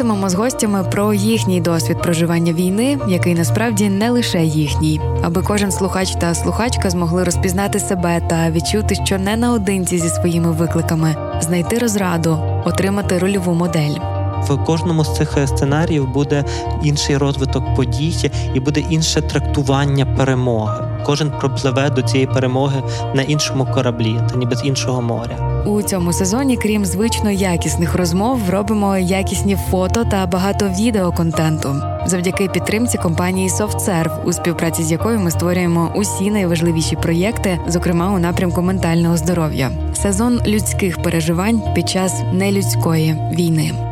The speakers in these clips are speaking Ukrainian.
Говоритимемо з гостями про їхній досвід проживання війни, який насправді не лише їхній, аби кожен слухач та слухачка змогли розпізнати себе та відчути, що не наодинці зі своїми викликами, знайти розраду, отримати рольову модель. В кожному з цих сценаріїв буде інший розвиток подій і буде інше трактування перемоги. Кожен пропливе до цієї перемоги на іншому кораблі, та ніби з іншого моря. У цьому сезоні, крім звично якісних розмов, робимо якісні фото та багато відеоконтенту завдяки підтримці компанії SoftServe, у співпраці з якою ми створюємо усі найважливіші проєкти, зокрема у напрямку ментального здоров'я. Сезон людських переживань під час нелюдської війни.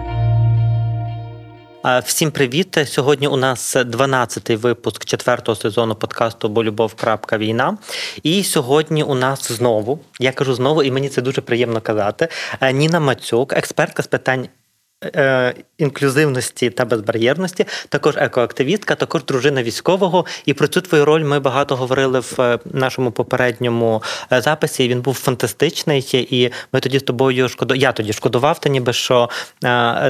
Всім привіт! Сьогодні у нас 12-й випуск четвертого сезону подкасту Бо. Війна. І сьогодні у нас знову, я кажу знову, і мені це дуже приємно казати. Е, Ніна Мацюк, експертка з питань Е, інклюзивності та безбар'єрності, також екоактивістка, також дружина військового. І про цю твою роль ми багато говорили в е, нашому попередньому е, записі. Він був фантастичний, і ми тоді з тобою шкоду. Я тоді шкодував, та ніби що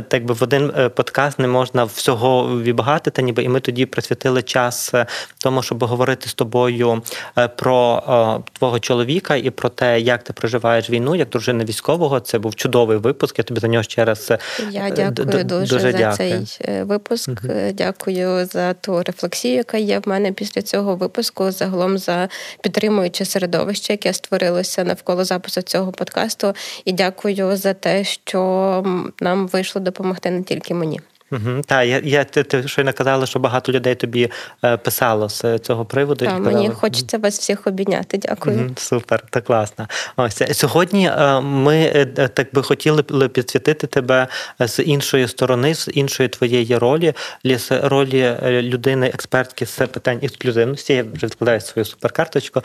так би в один подкаст не можна всього вібагати, та ніби і ми тоді присвятили час тому, щоб говорити з тобою про твого чоловіка і про те, як ти проживаєш війну, як дружина військового. Це був чудовий випуск. Я тобі за нього ще раз. Я е, дякую дуже, дуже за дякую. цей випуск. Угу. Дякую за ту рефлексію, яка є в мене після цього випуску. Загалом за підтримуюче середовище, яке створилося навколо запису цього подкасту. І дякую за те, що нам вийшло допомогти не тільки мені. Угу, Так, я я ти, ти щойно казала, що багато людей тобі е, писало з цього приводу. Так, Мені хочеться вас всіх обійняти. Дякую. Угу, Супер, так класно. Ось сьогодні е, ми е, так би хотіли підсвітити тебе з іншої сторони, з іншої твоєї ролі, з ролі людини, експертки з питань ексклюзивності. Я вже відкладаю свою суперкарточку.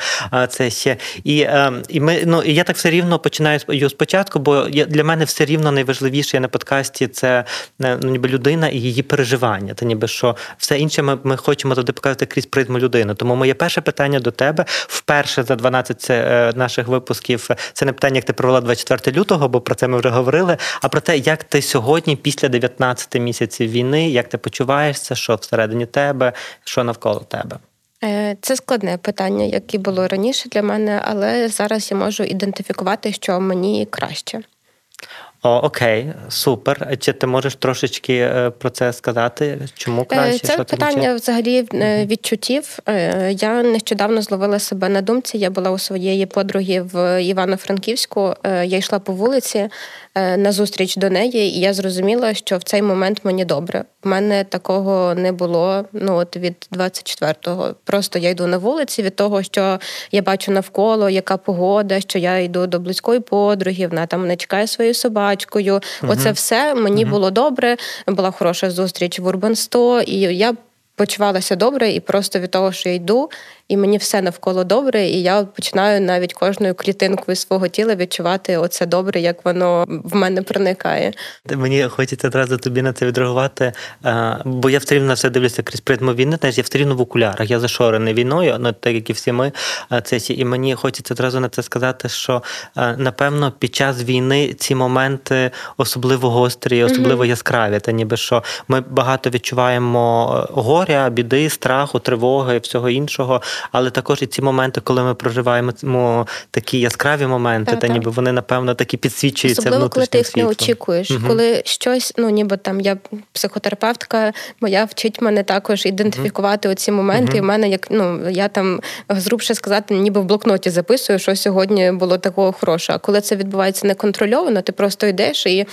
Це ще і і ми ну я так все рівно починаю спочатку, бо для мене все рівно найважливіше на подкасті це ну, ніби людина людина і її переживання. Та ніби що все інше ми ми хочемо завжди показати крізь призму людини. Тому моє перше питання до тебе вперше за 12 е, наших випусків. Це не питання, як ти провела 24 лютого, бо про це ми вже говорили. А про те, як ти сьогодні, після 19 місяців війни, як ти почуваєшся, що всередині тебе, що навколо тебе. Е, це складне питання, як і було раніше для мене, але зараз я можу ідентифікувати, що мені краще. О, Окей, супер. Чи ти можеш трошечки е, про це сказати? Чому е, краще? Це що питання взагалі е, відчуттів. Я нещодавно зловила себе на думці. Я була у своєї подруги в Івано-Франківську. Я йшла по вулиці на зустріч до неї, і я зрозуміла, що в цей момент мені добре. У мене такого не було. Ну от від 24-го. Просто я йду на вулиці від того, що я бачу навколо, яка погода, що я йду до близької подруги, вона там не чекає собаку собачкою. Угу. Оце все мені угу. було добре. Була хороша зустріч в Урбан 100, і я почувалася добре, і просто від того, що я йду, і мені все навколо добре, і я починаю навіть кожною клітинкою свого тіла відчувати оце добре, як воно в мене проникає. Мені хочеться одразу тобі на це відреагувати, бо я все рівно на все дивлюся крізь призму війни, теж я все рівно в окулярах. Я зашорений війною, ну так як і всі ми. Це і мені хочеться одразу на це сказати, що напевно під час війни ці моменти особливо гострі, особливо mm-hmm. яскраві. Та ніби що ми багато відчуваємо горя, біди, страху, тривоги і всього іншого але також і ці моменти, коли ми проживаємо такі яскраві моменти, так, та ніби вони напевно такі підсвічуються. Особливо, коли ти їх не очікуєш, угу. коли щось, ну ніби там я психотерапевтка, моя вчить мене також ідентифікувати угу. оці моменти. Угу. І в мене як ну я там зрубше сказати, ніби в блокноті записую, що сьогодні було такого хорошого. А коли це відбувається неконтрольовано, ти просто йдеш і.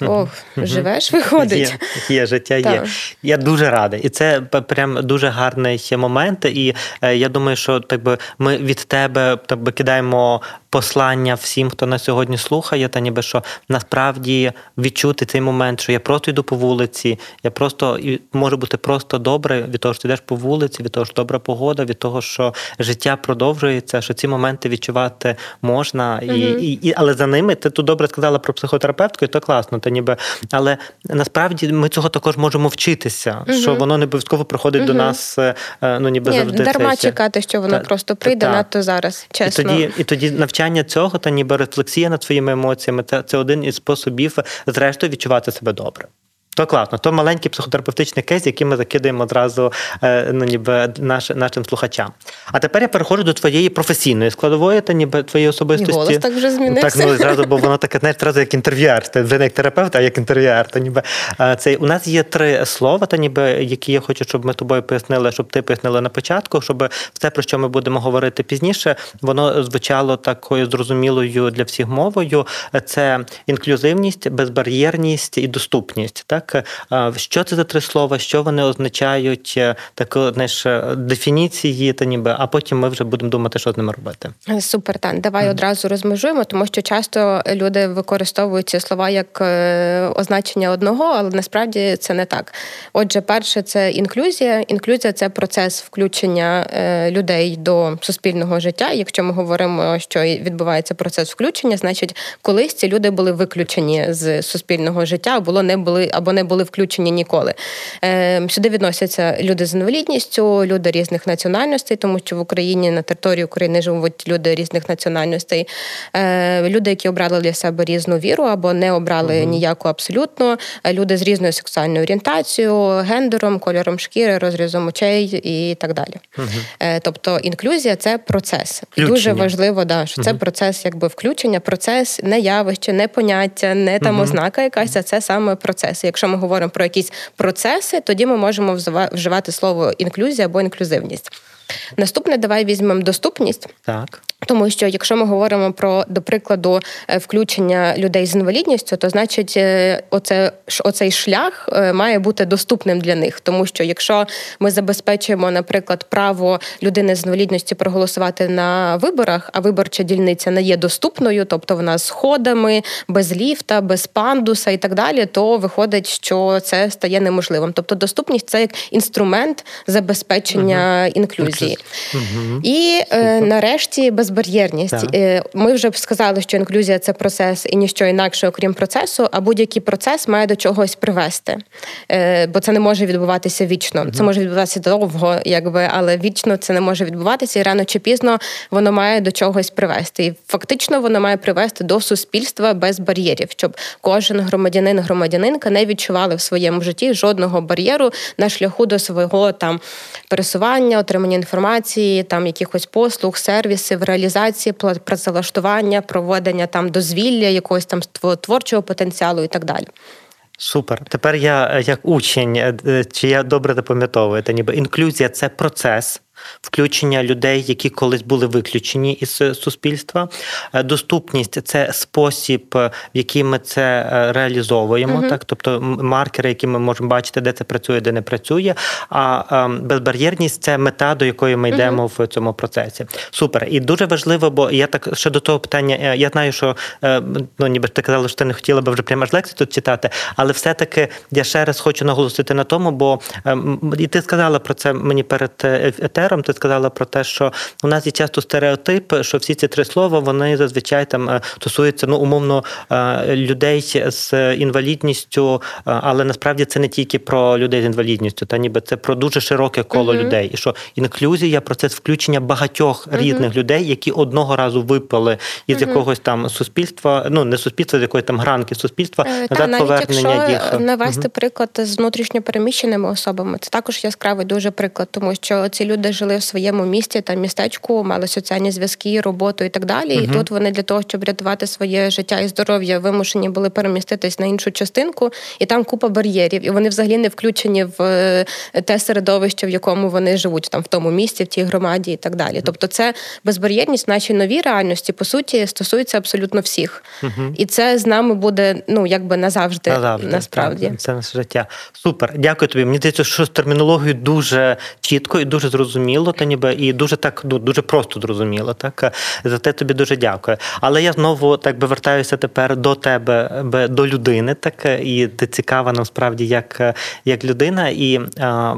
Ох, живеш, виходить. Є, є життя є. Так. Я дуже радий. І це прям дуже гарний момент. І е, я думаю, що так би ми від тебе так би кидаємо послання всім, хто на сьогодні слухає, та ніби що насправді відчути цей момент, що я просто йду по вулиці, я просто і може бути просто добре від того, що ти йдеш по вулиці, від того, що добра погода, від того, що життя продовжується, що ці моменти відчувати можна, і, mm-hmm. і, і але за ними ти тут добре сказала про психотерапевтку, і то класно, та ніби але насправді ми цього також можемо вчитися, mm-hmm. що воно не обов'язково приходить до нас. Е, ну ніби Ні, завжди дарма чекати, що воно та, просто прийде та, надто зараз. Чесно. І тоді, і тоді навчання цього та ніби рефлексія над своїми емоціями. Це один із способів, зрештою, відчувати себе добре. То класно, то маленький психотерапевтичний кейс, який ми закидаємо одразу е, ну, ніби наш, нашим слухачам. А тепер я переходжу до твоєї професійної складової, та ніби твоєї особистості. І голос так вже змінився. Так, ну зразу, бо воно таке знаєш, зразу як інтерв'юер. Ти вже не як терапевт, а як інтерв'юер. Та ніби е, це у нас є три слова, та ніби які я хочу, щоб ми тобою пояснили, щоб ти пояснила на початку, щоб все, про що ми будемо говорити пізніше, воно звучало такою зрозумілою для всіх мовою. Це інклюзивність, безбар'єрність і доступність. Так? Так, що це за три слова, що вони означають, е, так, знаєш, е, дефініції, та ніби, а потім ми вже будемо думати, що з ними робити. Супер, Тан. Давай mm. одразу розмежуємо, тому що часто люди використовують ці слова як е, означення одного, але насправді це не так. Отже, перше, це інклюзія. Інклюзія це процес включення людей до суспільного життя. Якщо ми говоримо, що відбувається процес включення, значить, колись ці люди були виключені з суспільного життя, або не були або не були включені ніколи. Ем, сюди відносяться люди з інвалідністю, люди різних національностей, тому що в Україні на території України живуть люди різних національностей, е, люди, які обрали для себе різну віру або не обрали uh ніяку абсолютно, люди з різною сексуальною орієнтацією, гендером, кольором шкіри, розрізом очей і так далі. uh Тобто інклюзія це процес. Включення. Дуже важливо, да, що це процес якби включення, процес не явище, не поняття, не там ознака якась, а це саме процес. Якщо ми говоримо про якісь процеси, тоді ми можемо вживати слово інклюзія або інклюзивність. Наступне, давай візьмемо доступність. Так. Тому що якщо ми говоримо про, до прикладу, е, включення людей з інвалідністю, то значить, е, оце, оцей шлях е, має бути доступним для них. Тому що якщо ми забезпечуємо, наприклад, право людини з інвалідністю проголосувати на виборах, а виборча дільниця не є доступною, тобто вона з ходами, без ліфта, без пандуса і так далі, то виходить, що це стає неможливим. Тобто, доступність це як інструмент забезпечення uh інклюзії. Uh-huh. І е, нарешті безбар'єрність. Так. Е, ми вже сказали, що інклюзія це процес і ніщо інакше, окрім процесу, а будь-який процес має до чогось привести, е, бо це не може відбуватися вічно. Угу. Це може відбуватися довго, якби, але вічно це не може відбуватися, і рано чи пізно воно має до чогось привести. І фактично воно має привести до суспільства без бар'єрів, щоб кожен громадянин, громадянинка не відчували в своєму житті жодного бар'єру на шляху до свого там пересування, отримання інформації, там якихось послуг, сервісів, реалізації працевлаштування, проведення там дозвілля, якогось там творчого потенціалу і так далі. Супер. Тепер я е, як учень, е, е, чи я добре запам'ятовую, це ніби інклюзія це процес включення людей, які колись були виключені із суспільства. Е, доступність це спосіб, в який ми це е, реалізовуємо, uh так тобто маркери, які ми можемо бачити, де це працює, де не працює. А ем, безбар'єрність це мета, до якої ми йдемо uh в цьому процесі. Супер. І дуже важливо, бо я так ще до того питання. Е, я знаю, що ну ніби ти казала, що ти не хотіла би вже прямо аж лекцію тут читати, але все-таки я ще раз хочу наголосити на тому, бо ем, і ти сказала про це мені перед етером, партнером, ти сказала про те, що у нас є часто стереотип, що всі ці три слова вони зазвичай там е, стосуються ну умовно е, людей з інвалідністю, е, але насправді це не тільки про людей з інвалідністю, та ніби це про дуже широке коло uh людей. І що інклюзія, процес включення багатьох uh різних людей, які одного разу випали із uh якогось там суспільства, ну не суспільства, з якоїсь там гранки суспільства, назад Та, навіть повернення якщо їх навести приклад з внутрішньопереміщеними особами. Це також яскравий дуже приклад, тому що ці люди жили в своєму місті та містечку, мали соціальні зв'язки, роботу і так далі. uh І тут вони для того, щоб рятувати своє життя і здоров'я, вимушені були переміститись на іншу частинку, і там купа бар'єрів. І вони взагалі не включені в е, те середовище, в якому вони живуть, там в тому місті, в тій громаді і так далі. Тобто, це безбар'єрність в нашій новій реальності по суті стосується абсолютно всіх. uh І це з нами буде ну якби назавжди, назавжди насправді. Це наше життя. Супер, дякую тобі. Мені здається, що з термінологією дуже чітко і дуже зрозуміло зрозуміло, та ніби і дуже так ну, дуже просто зрозуміло. Так за те тобі дуже дякую. Але я знову так би вертаюся тепер до тебе, до людини, так і ти цікава насправді як, як людина, і а,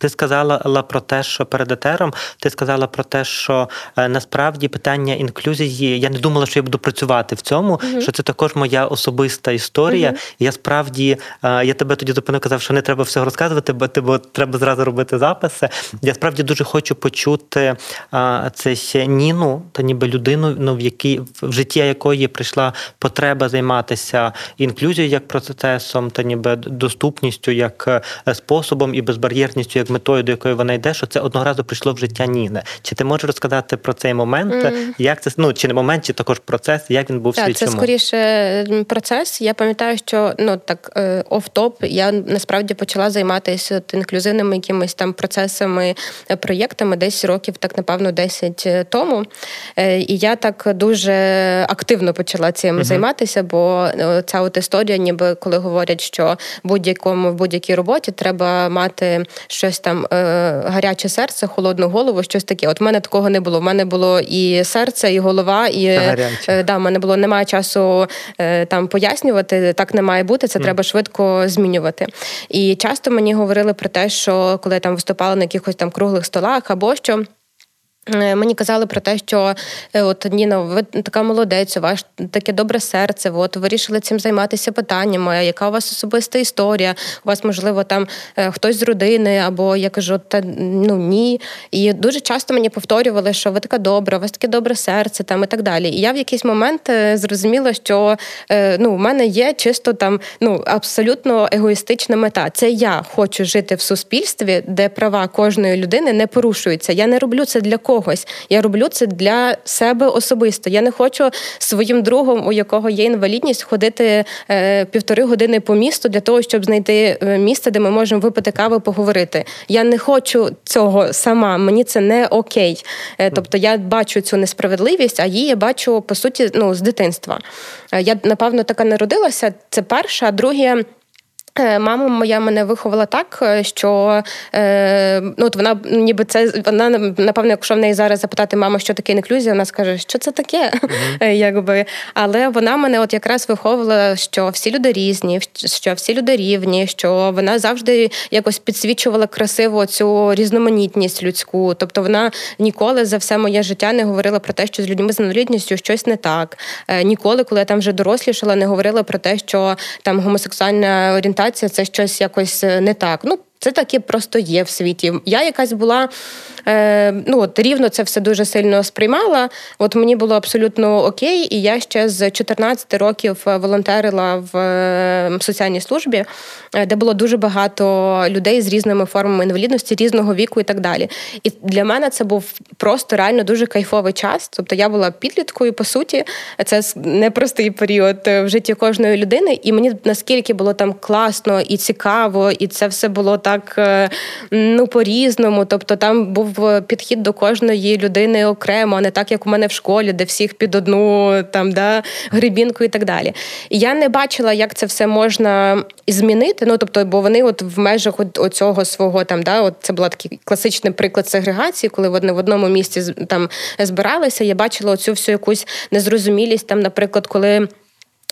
ти сказала про те, що перед етером ти сказала про те, що е, насправді питання інклюзії. Я не думала, що я буду працювати в цьому. uh Що це також моя особиста історія. uh Я справді е, я тебе тоді зупинив, казав, що не треба всього розказувати, бо бо треба зразу робити записи. Я справді дуже хочу почути е, це Ніну, та ніби людину, ну в якій в житті якої прийшла потреба займатися інклюзією як процесом, та ніби доступністю, як способом і безбар'єрністю. як метою, до якої вона йде, що це одного разу прийшло в життя Ніни. Чи ти можеш розказати про цей момент? Mm. Як це ну чи не момент, чи також процес, як він був Так, Це скоріше процес. Я пам'ятаю, що ну так е, оф-топ я насправді почала займатися інклюзивними якимись там процесами, е, проєктами десь років, так напевно, 10 е, тому. І я так дуже активно почала цим uh-huh. займатися, бо ця от історія, ніби коли говорять, що будь-якому в будь-якій роботі треба мати щось якесь там е, гаряче серце, холодну голову, щось таке. От в мене такого не було. У мене було і серце, і голова, і е, да, в мене було немає часу е, там пояснювати. Так не має бути. Це mm. треба швидко змінювати. І часто мені говорили про те, що коли я там виступала на якихось там круглих столах або що. Е, мені казали про те, що е, от Ніна, ви така молодець, у вас таке добре серце. От вирішили цим займатися питаннями. Яка у вас особиста історія? У вас, можливо, там е, хтось з родини, або я кажу, та ну ні. І дуже часто мені повторювали, що ви така добра, у вас таке добре серце, там і так далі. І я в якийсь момент зрозуміла, що ну, у мене є чисто там ну абсолютно егоїстична мета. Це я хочу жити в суспільстві, де права кожної людини не порушуються. Я не роблю це для кого когось. Я роблю це для себе особисто. Я не хочу своїм другом, у якого є інвалідність, ходити е, півтори години по місту для того, щоб знайти е, місце, де ми можемо випити кави, поговорити. Я не хочу цього сама. Мені це не окей. Е, тобто я бачу цю несправедливість, а її я бачу по суті ну, з дитинства. Е, я напевно така народилася. Це перше, а друге. Е, мама моя мене виховала так, е, що е, ну, от вона ніби це вона напевно, якщо в неї зараз запитати мама, що таке інклюзія, вона скаже, що це таке. Mm-hmm. Якби. Але вона мене от якраз виховувала, що всі люди різні, що всі люди рівні, що вона завжди якось підсвічувала красиво цю різноманітність людську. Тобто вона ніколи за все моє життя не говорила про те, що з людьми з інвалідністю щось не так. Ніколи, коли я там вже дорослішала, не говорила про те, що там гомосексуальна орієнтація комунікація це щось якось е, не так. Ну, це таке просто є в світі. Я якась була е, ну от рівно це все дуже сильно сприймала. От мені було абсолютно окей, і я ще з 14 років волонтерила в е, соціальній службі, е, де було дуже багато людей з різними формами інвалідності, різного віку і так далі. І для мене це був просто реально дуже кайфовий час. Тобто я була підліткою, по суті, це непростий період е, в житті кожної людини, і мені наскільки було там класно і цікаво, і це все було так ну по-різному. Тобто там був підхід до кожної людини окремо, а не так, як у мене в школі, де всіх під одну там да, грибінку і так далі. Я не бачила, як це все можна змінити. Ну тобто, бо вони, от в межах оцього свого там, да, от це була такий класичний приклад сегрегації, коли вони в одному місці там збиралися. Я бачила оцю всю якусь незрозумілість, там, наприклад, коли.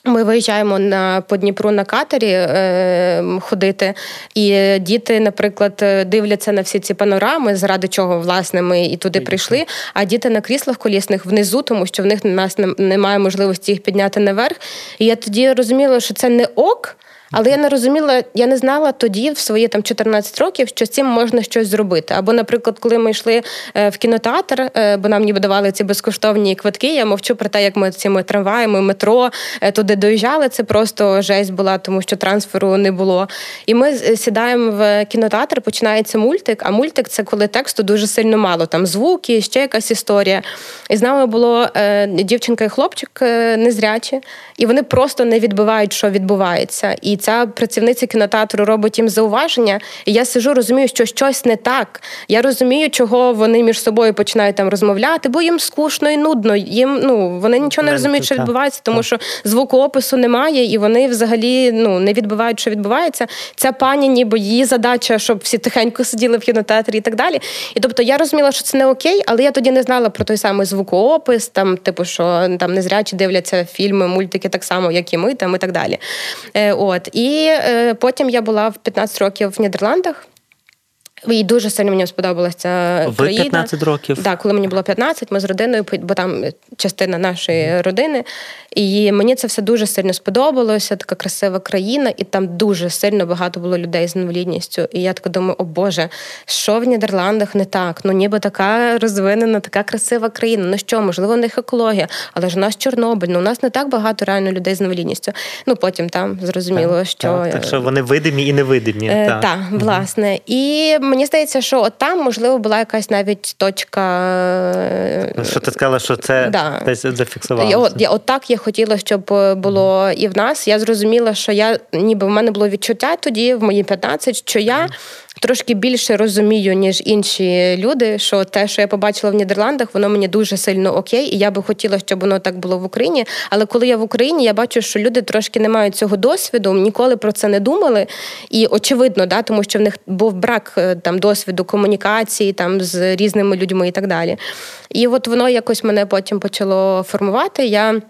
Ми виїжджаємо на по Дніпру на катері е, ходити, і діти, наприклад, дивляться на всі ці панорами, заради чого власне ми і туди прийшли. А діти на кріслах колісних внизу, тому що в них нас немає можливості їх підняти наверх. І я тоді розуміла, що це не ок. Але я не розуміла, я не знала тоді, в свої там 14 років, що з цим можна щось зробити. Або, наприклад, коли ми йшли е, в кінотеатр, е, бо нам ніби давали ці безкоштовні квитки, я мовчу про те, як ми цими трамваями, метро е, туди доїжджали. Це просто жесть була, тому що трансферу не було. І ми сідаємо в кінотеатр, починається мультик. А мультик це коли тексту дуже сильно мало. Там звуки, ще якась історія. І з нами було дівчинка і хлопчик незрячі, і вони просто не відбивають, що відбувається. І і ця працівниця кінотеатру робить їм зауваження. І я сижу, розумію, що щось не так. Я розумію, чого вони між собою починають там розмовляти, бо їм скучно і нудно. Їм ну вони нічого не розуміють, що відбувається, тому що звукоопису немає, і вони взагалі ну не відбувають, що відбувається. Ця пані, ніби її задача, щоб всі тихенько сиділи в кінотеатрі і так далі. І тобто я розуміла, що це не окей, але я тоді не знала про той самий звукоопис, там, типу, що там незрячі дивляться фільми, мультики так само, як і ми, там і так далі. Е, От і е, потім я була в 15 років в Нідерландах. І дуже сильно мені сподобалася Ви країна. 15 років? Так, коли мені було 15, ми з родиною, бо там частина нашої родини. І мені це все дуже сильно сподобалося. Така красива країна, і там дуже сильно багато було людей з інвалідністю. І я така думаю, о Боже, що в Нідерландах не так? Ну ніби така розвинена, така красива країна. Ну що, можливо, у них екологія, але ж у нас Чорнобиль. Ну у нас не так багато реально людей з інвалідністю. Ну потім там зрозуміло, так, що так, так що вони видимі і невидимі. Е, так, так, власне. І мені здається, що от там можливо була якась навіть точка. Е, що ти сказала, що це да. десь зафіксувалося? От, я, от так я хотіла, щоб е, було і в нас. Я зрозуміла, що я ніби в мене було відчуття тоді, в мої 15, що я трошки більше розумію, ніж інші люди, що те, що я побачила в Нідерландах, воно мені дуже сильно окей, і я би хотіла, щоб воно так було в Україні. Але коли я в Україні, я бачу, що люди трошки не мають цього досвіду, ніколи про це не думали. І очевидно, да, тому що в них був брак е, там досвіду комунікації там з різними людьми і так далі. І от воно якось мене потім почало формувати. Я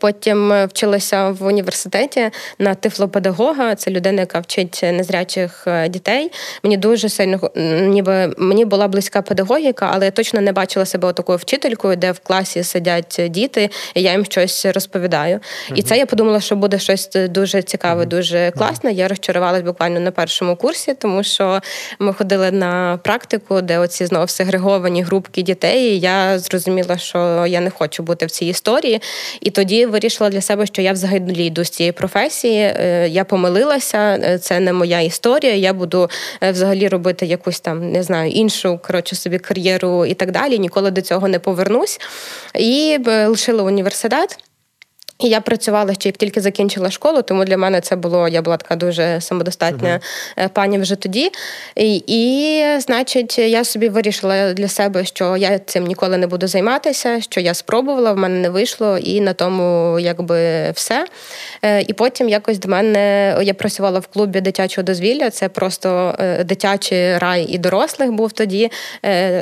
потім вчилася в університеті на тифлопедагога. Це людина, яка вчить незрячих е, дітей. Мені дуже сильно ніби мені була близька педагогіка, але я точно не бачила себе такою вчителькою, де в класі сидять діти, і я їм щось розповідаю. Uh-huh. І це я подумала, що буде щось дуже цікаве, uh-huh. дуже класне. Я розчарувалась буквально на першому курсі, тому що ми ходили на практику, де оці знову сегреговані групки дітей. і Я зрозуміла, що я не хочу бути в цій історії. І тоді вирішила для себе, що я взагалі йду з цієї професії. Е, я помилилася, е, це не моя історія. Я буду е, взагалі робити якусь там не знаю іншу коротше собі кар'єру і так далі. Ніколи до цього не повернусь. І лишила університет. І я працювала ще як тільки закінчила школу, тому для мене це було, я була така дуже самодостатня uh-huh. пані вже тоді. І, і, значить, я собі вирішила для себе, що я цим ніколи не буду займатися, що я спробувала, в мене не вийшло, і на тому якби все. Е, і потім якось до мене я працювала в клубі дитячого дозвілля. Це просто е, дитячий рай і дорослих був тоді.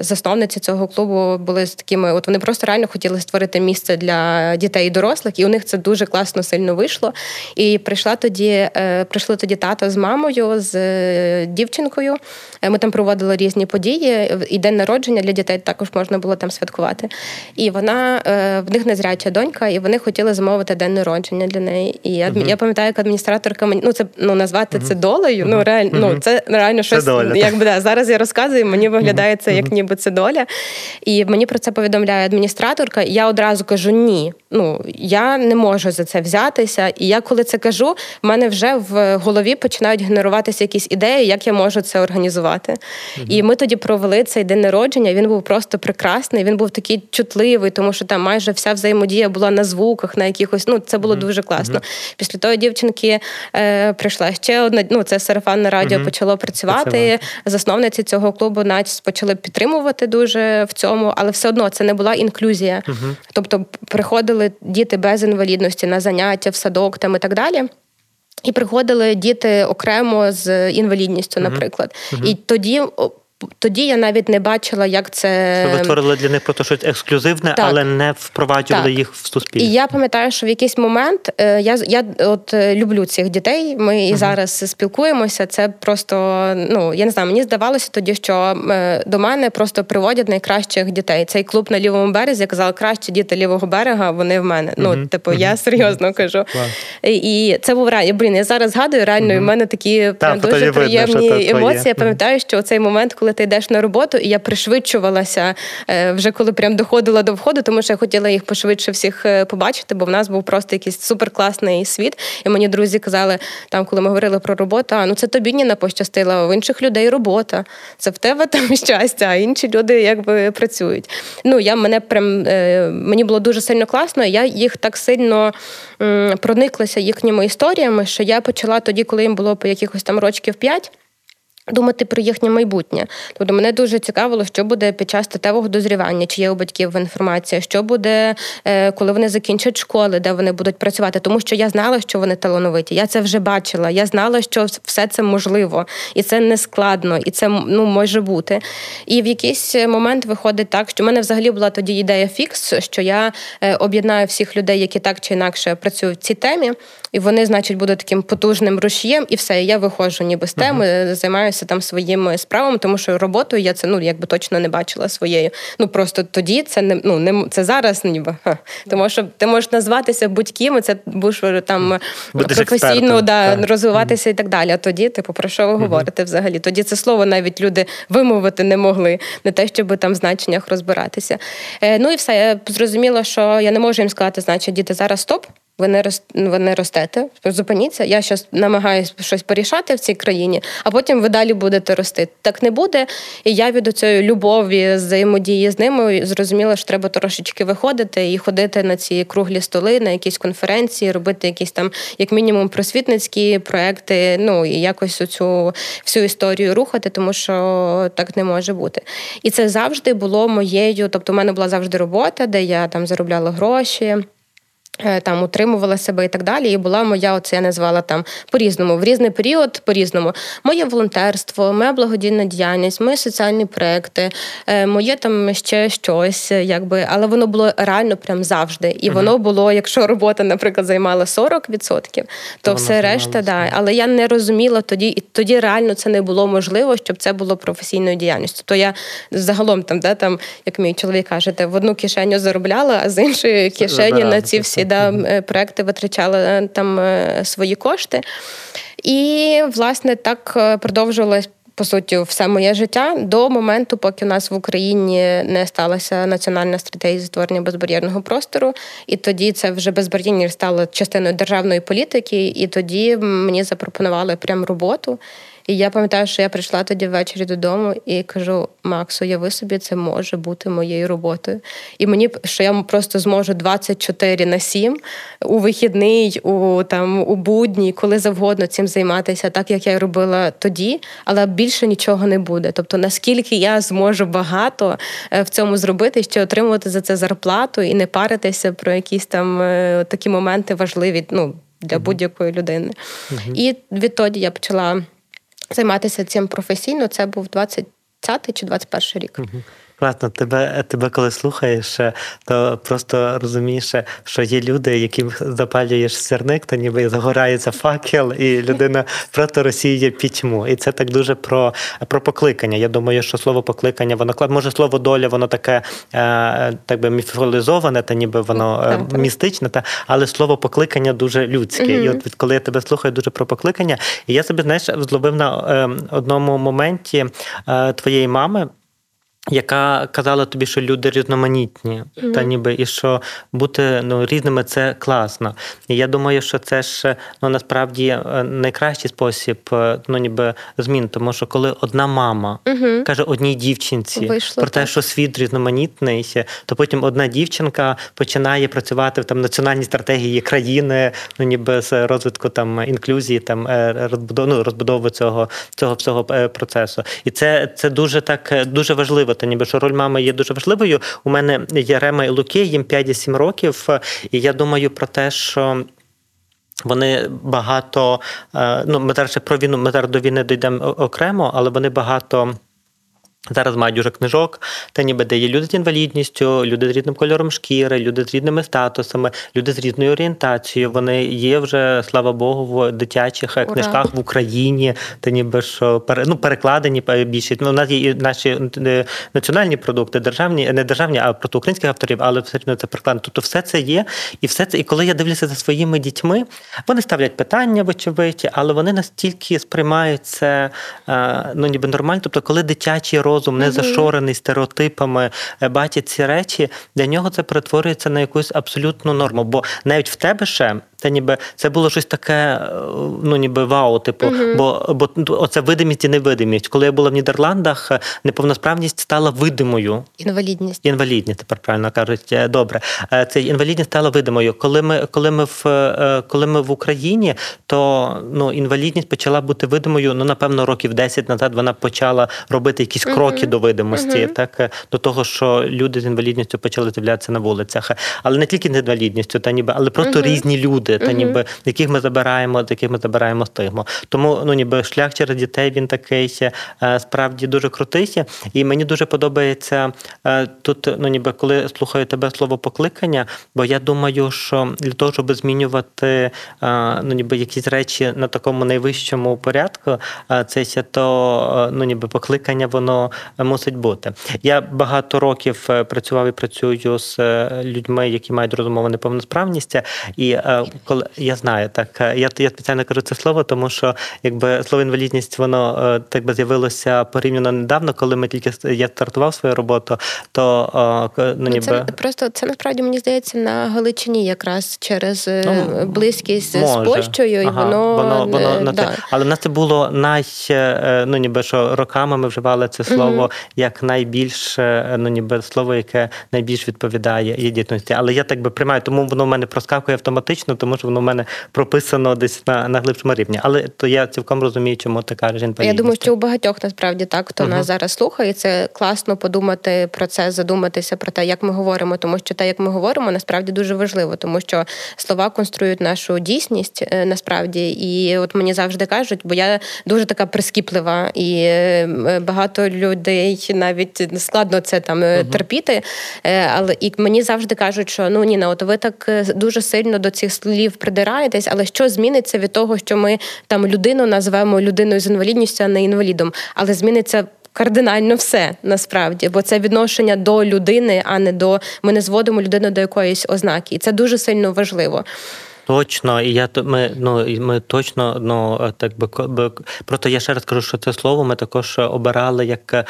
Засновниці цього клубу були з такими, от вони просто реально хотіли створити місце для дітей і дорослих, і у них них це дуже класно сильно вийшло. І прийшла тоді, е, прийшли тоді тато з мамою, з е, дівчинкою. Е, ми там проводили різні події. І день народження для дітей також можна було там святкувати. І вона в них незряча донька, і вони хотіли замовити день народження для неї. І я uh-huh. я пам'ятаю, як адміністраторка мені ну це ну назвати uh-huh. це долею. Uh-huh. Ну реально, ну це реально щось доля, якби да, зараз я розказую. Мені виглядає це як ніби це доля. І мені про це повідомляє адміністраторка. І я одразу кажу: ні. Ну я не не можу за це взятися. І я коли це кажу, в мене вже в голові починають генеруватися якісь ідеї, як я можу це організувати. mm І ми тоді провели цей день народження. Він був просто прекрасний. Він був такий чутливий, тому що там майже вся взаємодія була на звуках, на якихось. Ну це було mm дуже класно. mm Після того дівчинки е, прийшла ще одна. Ну це сарафанне радіо почало працювати. Засновниці цього клубу навіть почали підтримувати дуже в цьому, але все одно це не була інклюзія. Тобто приходили діти без інвалідності, інвалідності на заняття в садок там і так далі. І приходили діти окремо з інвалідністю, наприклад. Uh-huh. І тоді тоді я навіть не бачила, як це ви створили для них просто щось ексклюзивне, так. але не впроваджували так. їх в суспільство. І я пам'ятаю, що в якийсь момент е, я я от е, люблю цих дітей. Ми і uh зараз спілкуємося. Це просто ну я не знаю, мені здавалося тоді, що е, до мене просто приводять найкращих дітей. Цей клуб на лівому березі я казала, кращі діти лівого берега. Вони в мене. uh Ну, типу, uh я серйозно кажу. І це був реально. Блін, я зараз згадую реально. в мене такі прям дуже приємні видно, емоції. Я пам'ятаю, що цей момент, коли ти йдеш на роботу, і я пришвидшувалася е, вже коли прям доходила до входу, тому що я хотіла їх пошвидше всіх е, побачити, бо в нас був просто якийсь суперкласний світ. І мені друзі казали, там, коли ми говорили про роботу, а ну це тобі не пощастило, а в інших людей робота. Це в тебе там щастя, а інші люди якби працюють. Ну я мене прям мені було дуже сильно класно. Я їх так сильно прониклася їхніми історіями, що я почала тоді, коли їм було по якихось там рочків п'ять. Думати про їхнє майбутнє. Тобто мене дуже цікавило, що буде під час статевого дозрівання, чи є у батьків інформація, що буде, е, коли вони закінчать школи, де вони будуть працювати. Тому що я знала, що вони талановиті. Я це вже бачила. Я знала, що все це можливо, і це не складно, і це ну може бути. І в якийсь момент виходить так, що в мене взагалі була тоді ідея фікс, що я е, об'єднаю всіх людей, які так чи інакше працюють в цій темі, і вони, значить, будуть таким потужним рушієм, і все. Я виходжу ніби з теми, uh-huh. займаюся там своїми справами, тому що роботою я це ну якби точно не бачила своєю. Ну просто тоді це не ну не це зараз, ніби ха. тому що ти можеш назватися будь-ким, і це будеш е, там Будеш професійно да, розвиватися uh-huh. і так далі. А тоді, типу, про що ви uh-huh. говорите взагалі? Тоді це слово навіть люди вимовити не могли, не те, щоб там в значеннях розбиратися. Е, Ну і все, я зрозуміла, що я не можу їм сказати, значить, діти зараз стоп. Ви не роз... ви не ростете, зупиніться. Я зараз намагаюся щось порішати в цій країні, а потім ви далі будете рости. Так не буде. І я від цієї любові, взаємодії з ними зрозуміла, що треба трошечки виходити і ходити на ці круглі столи, на якісь конференції, робити якісь там, як мінімум, просвітницькі проекти. Ну і якось цю всю історію рухати, тому що так не може бути. І це завжди було моєю. Тобто, в мене була завжди робота, де я там заробляла гроші. Е, там утримувала себе і так далі. І була моя, оце я назвала там по-різному, в різний період по-різному. Моє волонтерство, моя благодійна діяльність, мої соціальні проекти, е, моє там ще щось, якби, але воно було реально прям завжди. І воно було, якщо робота, наприклад, займала 40%, то, то все решта, да. Але я не розуміла тоді, і тоді реально це не було можливо, щоб це було професійною діяльністю. То я загалом там, де там, як мій чоловік каже, в одну кишеню заробляла, а з іншої кишені на ці всі да, е, проекти витрачали е, там е, свої кошти. І, власне, так продовжувалось. По суті, все моє життя до моменту, поки у нас в Україні не сталася національна стратегія створення безбар'єрного простору, і тоді це вже безбар'єрність стало частиною державної політики, і тоді мені запропонували прям роботу. І я пам'ятаю, що я прийшла тоді ввечері додому і кажу: Максу, уяви собі, це може бути моєю роботою. І мені що я просто зможу 24 на 7 у вихідний, у там у будні, коли завгодно цим займатися, так як я робила тоді, але більше нічого не буде. Тобто, наскільки я зможу багато е, в цьому зробити, ще отримувати за це зарплату і не паритися про якісь там е, такі моменти важливі ну, для будь-якої людини. uh І відтоді я почала займатися цим професійно. Це був 20 чи 21 рік. Класно, тебе тебе коли слухаєш, то просто розумієш, що є люди, яким запалюєш сірник, то ніби загорається факел, і людина просто розсіє пітьму. І це так дуже про про покликання. Я думаю, що слово покликання, воно може слово доля, воно таке е, так би міфолізоване, та ніби воно е, містичне, та але слово покликання дуже людське. mm І от коли я тебе слухаю дуже про покликання, і я собі знаєш, зловив на ем, одному моменті е, твоєї мами. Яка казала тобі, що люди різноманітні, mm-hmm. та ніби і що бути ну, різними це класно. І я думаю, що це ж ну насправді е, найкращий спосіб е, ну, ніби змін, тому що коли одна мама mm-hmm. каже одній дівчинці Вийшло про те, так. що світ різноманітний, то потім одна дівчинка починає працювати в там національній стратегії країни, ну ніби з розвитку там інклюзії, там е, розбудови ну, розбудови цього цього всього процесу. І це, це дуже так дуже важливо та ніби що роль мами є дуже важливою. У мене є Рема і Луки, їм 5-7 років, і я думаю про те, що. Вони багато, е, ну ми зараз про війну, ми зараз до війни дійдемо окремо, але вони багато Зараз мають уже книжок, та ніби де є люди з інвалідністю, люди з різним кольором шкіри, люди з різними статусами, люди з різною орієнтацією. Вони є вже, слава Богу, в дитячих Ура. книжках в Україні, та ніби що ну, перекладені більше. Ну, у нас є наші е, національні продукти, державні, не державні, а просто українських авторів, але все одно це перекладено. Тобто все це є, і все це. І коли я дивлюся за своїми дітьми, вони ставлять питання, вочевидь, але вони настільки сприймають це е, ну, ніби нормально. Тобто, коли дитячі дитячий розум не зашорений стереотипами, е, бачить ці речі, для нього це перетворюється на якусь абсолютну норму. Бо навіть в тебе ще це ніби це було щось таке, е, ну ніби вау, типу, uh бо бо оце видимість і невидимість. Коли я була в Нідерландах, е, неповносправність стала видимою. Інвалідність. Інвалідність, тепер правильно кажуть. Добре. Це інвалідність стала видимою. Коли ми коли ми в коли ми в Україні, то ну інвалідність почала бути видимою. Ну, напевно, років 10 назад вона почала робити якісь кроки uh до видимості, uh так до того, що люди з інвалідністю почали з'являтися на вулицях, але не тільки з інвалідністю, та ніби, але просто різні люди та ніби яких ми забираємо, з яких ми забираємо стигму. Тому ну ніби шлях через дітей він такий е, справді дуже крутий. І мені дуже подобається е, тут. Ну ніби коли слухаю тебе слово покликання, бо я думаю, що для того, щоб змінювати е, ну ніби якісь речі на такому найвищому порядку, це то ну ніби покликання воно мусить бути. Я багато років працював і працюю з людьми, які мають розумову неповносправність, і коли я знаю, так е, я я спеціально кажу це слово, тому що якби слово інвалідність, воно е, так би з'явилося порівняно недавно, коли ми тільки я стартував свою роботу, то ну, ну ніби це просто це насправді мені здається на Галичині, якраз через е, ну, близькість може. з Польщею, і ага, воно воно, воно на да. це. Але в нас це було най ну ніби що роками ми вживали це слово mm як найбільш ну ніби слово, яке найбільш відповідає єдності. Але я так би приймаю, тому воно в мене проскакує автоматично тому що воно в мене прописано десь на на глибшому рівні. Але то я цілком розумію, чому кажеш інвалідність. Я думаю, що у багатьох насправді так, хто uh нас зараз слухає, це класно подумати про це, задуматися про те, як ми говоримо, тому що те, як ми говоримо, насправді дуже важливо, тому що слова конструюють нашу дійсність е, насправді. І от мені завжди кажуть, бо я дуже така прискіплива, і е, багато людей навіть складно це там uh терпіти. Але і мені завжди кажуть, що ну Ніна, от ви так дуже сильно до цих слів слів придираєтесь, але що зміниться від того, що ми там людину назвемо людиною з інвалідністю, а не інвалідом, але зміниться. Кардинально все насправді, бо це відношення до людини, а не до ми не зводимо людину до якоїсь ознаки, і це дуже сильно важливо. Точно, і я ми ну ми точно ну так би просто я ще раз кажу, що це слово ми також обирали як е,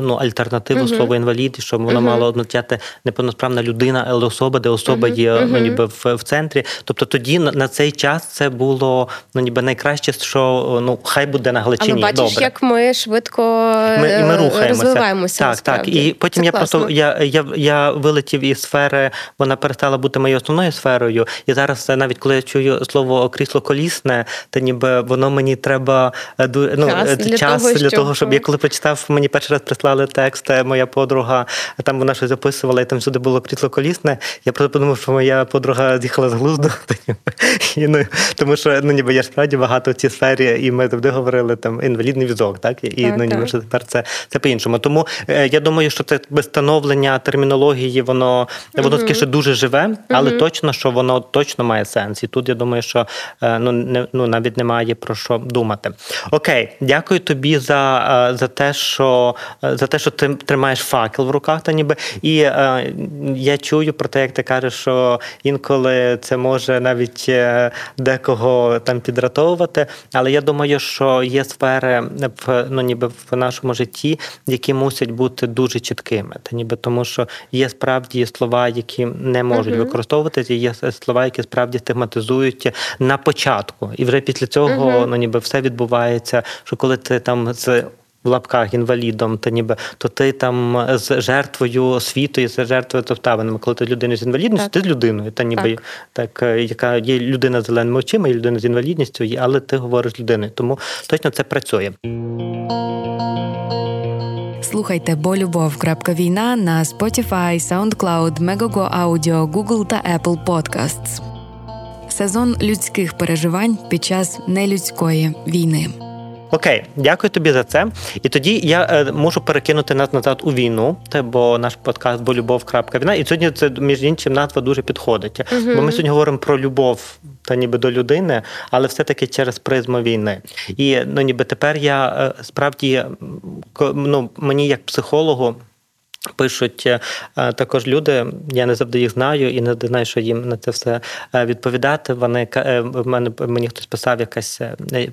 ну альтернативу uh-huh. слову інвалід, щоб воно uh-huh. мало означати неповносправна людина, але особа, де особа uh-huh. є ну ніби в, в центрі. Тобто тоді на, цей час це було ну ніби найкраще, що ну хай буде на Галичині. Але бачиш, Добре. як ми швидко ми, і ми рухаємося. розвиваємося. Так, так. І потім це я класно. просто я, я, я вилетів із сфери, вона перестала бути моєю основною сферою, і зараз навіть коли я чую слово крісло колісне, то ніби воно мені треба е, ну, час, е, для, час того, для того, щоб я коли прочитав, мені перший раз прислали текст, е, моя подруга, там вона щось записувала, і там всюди було крісло колісне. Я просто подумав, що моя подруга з'їхала з глузду. І, ну, Тому що ну, ніби я справді багато в цій сфері, і ми завжди говорили там інвалідний візок, так? І так, ну, ніби що тепер це це по-іншому. Тому я думаю, що це встановлення термінології, воно воно таке ще дуже живе, але точно, що воно точно має сенс. І тут я думаю, що е, ну не ну навіть немає про що думати. Окей, дякую тобі за е, за те, що е, за те, що ти тримаєш факел в руках, та ніби і е, я чую про те, як ти кажеш, що інколи це може навіть декого там підратовувати. Але я думаю, що є сфери в ну ніби в нашому житті, які мусять бути дуже чіткими, та ніби тому, що є справді слова, які не можуть uh-huh. використовуватися, є слова, які справді стигматизують на початку, і вже після цього угу. ну ніби все відбувається. Що коли ти там з в лапках інвалідом, то ніби то ти там з жертвою світу і з жертвою обставинами. Коли ти людина з інвалідністю, так. ти з людиною, та ніби так. так, е, яка є людина з зеленими очима, є людина з інвалідністю, але ти говориш людиною. Тому точно це працює. Слухайте бо любов. Війна на Spotify, SoundCloud, Megogo Audio, Google та Apple Podcasts сезон людських переживань під час нелюдської війни. Окей, дякую тобі за це. І тоді я е, можу перекинути нас назад у війну, те, бо наш подкаст бо любов. війна. І сьогодні це між іншим назва дуже підходить. uh Бо ми сьогодні говоримо про любов та ніби до людини, але все-таки через призму війни. І ну ніби тепер я е, справді ну, мені як психологу. Пишуть е, також люди, я не завжди їх знаю і не знаю, що їм на це все е, відповідати. Вони е, в мене мені хтось писав, якась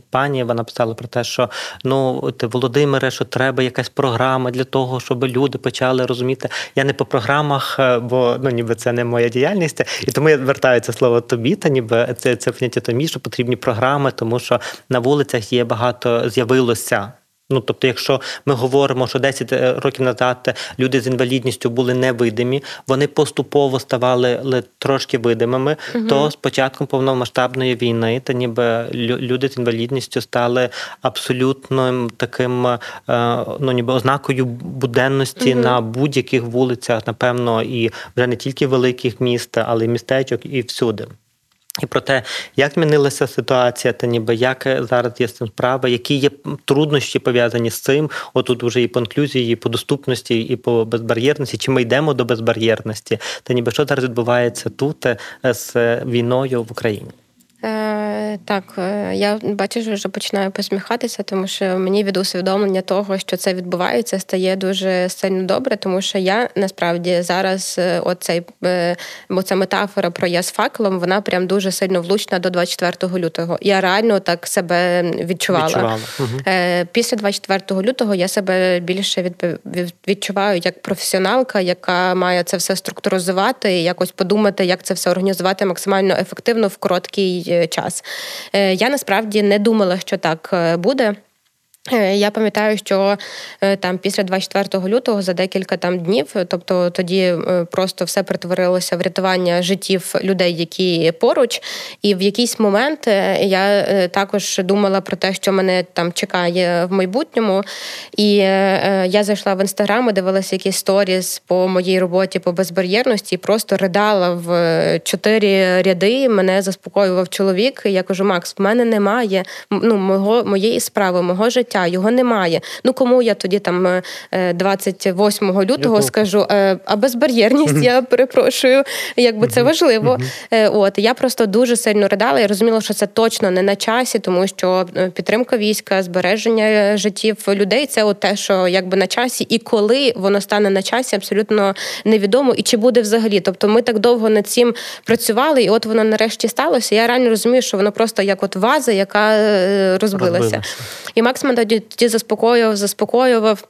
пані. Вона писала про те, що ну ти Володимире, що треба якась програма для того, щоб люди почали розуміти. Я не по програмах, бо ну ніби це не моя діяльність, і тому я звертаю слово тобі. Та ніби це це поняття тобі, що потрібні програми, тому що на вулицях є багато з'явилося. Ну, тобто, якщо ми говоримо, що 10 е, років назад люди з інвалідністю були невидимі, вони поступово ставали трошки видимими, угу. то з початком повномасштабної війни та ніби люди з інвалідністю стали абсолютно таким, е, ну ніби ознакою буденності угу. на будь-яких вулицях, напевно, і вже не тільки великих міст, але й містечок, і всюди. І про те, як змінилася ситуація, та ніби як зараз є з цим справа, які є труднощі пов'язані з цим. Отут вже і по інклюзії, і по доступності, і по безбар'єрності. Чи ми йдемо до безбар'єрності? Та ніби що зараз відбувається тут е, з війною в Україні? Е, Так, е, я бачу, що вже починаю посміхатися, тому що мені від усвідомлення того, що це відбувається, стає дуже сильно добре, тому що я насправді зараз е, оцей е, оця метафора про я з факелом, вона прям дуже сильно влучна до 24 лютого. Я реально так себе відчувала. відчувала. Угу. Е, Після 24 лютого я себе більше відчуваю як професіоналка, яка має це все структуризувати, і якось подумати, як це все організувати максимально ефективно в короткий. Е, час. Е, я насправді не думала, що так е, буде. Е, я пам'ятаю, що е, там після 24 лютого за декілька там днів, тобто тоді е, просто все перетворилося в рятування життів людей, які поруч. І в якийсь момент я також думала про те, що мене там чекає в майбутньому. І я зайшла в інстаграм, дивилася якісь сторіс по моїй роботі по безбар'єрності, і просто ридала в чотири ряди. Мене заспокоював чоловік. Я кажу: Макс, в мене немає ну, мого моєї справи, мого життя життя, його немає. Ну кому я тоді там 28 е, лютого скажу, е, а безбар'єрність, я перепрошую, якби це важливо. Е, от я просто дуже сильно ридала і розуміла, що це точно не на часі, тому що підтримка війська, збереження життів людей це от те, що якби на часі, і коли воно стане на часі, абсолютно невідомо і чи буде взагалі. Тобто ми так довго над цим працювали, і от воно нарешті сталося. Я реально розумію, що воно просто як от ваза, яка розбилася. розбилася. І Макс тоді заспокоював, заспокоював.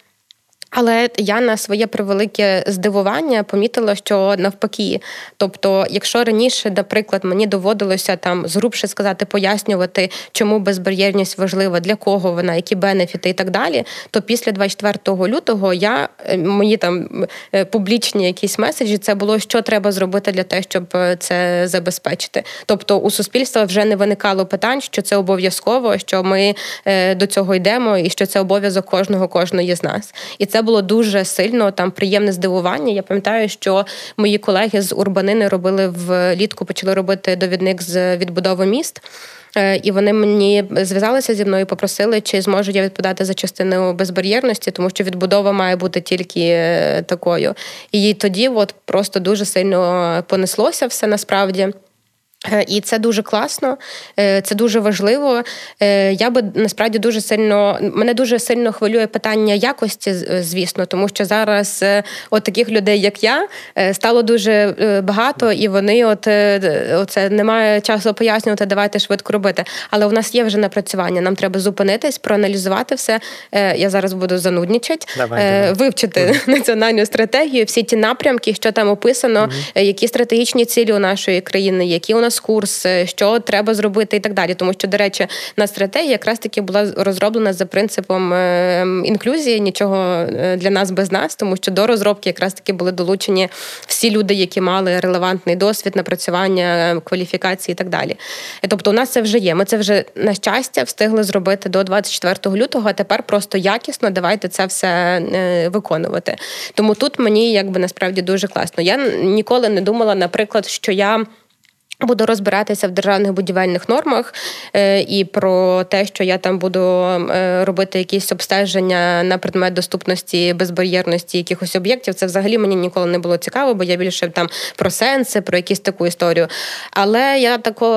Але я на своє превелике здивування помітила, що навпаки, тобто, якщо раніше, наприклад, мені доводилося там зрубше сказати, пояснювати, чому безбар'єрність важлива, для кого вона, які бенефіти і так далі, то після 24 лютого я е, мої там е, публічні якісь меседжі, це було що треба зробити для того, щоб е, це забезпечити. Тобто у суспільства вже не виникало питань, що це обов'язково, що ми до цього йдемо, і що це обов'язок кожного кожної з нас, і це було дуже сильно там приємне здивування. Я пам'ятаю, що мої колеги з урбанини робили влітку, почали робити довідник з відбудови міст. Е, і вони мені зв'язалися зі мною, попросили, чи зможу я відповідати за частину безбар'єрності, тому що відбудова має бути тільки е, такою. І тоді, от просто дуже сильно понеслося все насправді. Е, і це дуже класно, е, це дуже важливо. Е, я би насправді дуже сильно мене дуже сильно хвилює питання якості, звісно, тому що зараз от таких людей, як я, стало дуже багато, і вони, от оце немає часу пояснювати, давайте швидко робити. Але у нас є вже напрацювання. Нам треба зупинитись, проаналізувати все. Я зараз буду зануднічати, вивчити mm національну стратегію, всі ті напрямки, що там описано, mm які стратегічні цілі у нашої країни, які у нас курс, що треба зробити, і так далі. Тому що, до речі, на стратегія якраз таки була розроблена за принципом е, інклюзії, нічого е, для нас без нас, тому що до розробки якраз таки були долучені всі люди, які мали релевантний досвід, напрацювання кваліфікації і так далі. Тобто, у нас це вже є. Ми це вже на щастя встигли зробити до 24 лютого. а Тепер просто якісно давайте це все е, виконувати. Тому тут мені якби насправді дуже класно. Я ніколи не думала, наприклад, що я. Буду розбиратися в державних будівельних нормах е, і про те, що я там буду е, робити якісь обстеження на предмет доступності, безбар'єрності якихось об'єктів. Це взагалі мені ніколи не було цікаво, бо я більше там про сенси, про якісь таку історію. Але я тако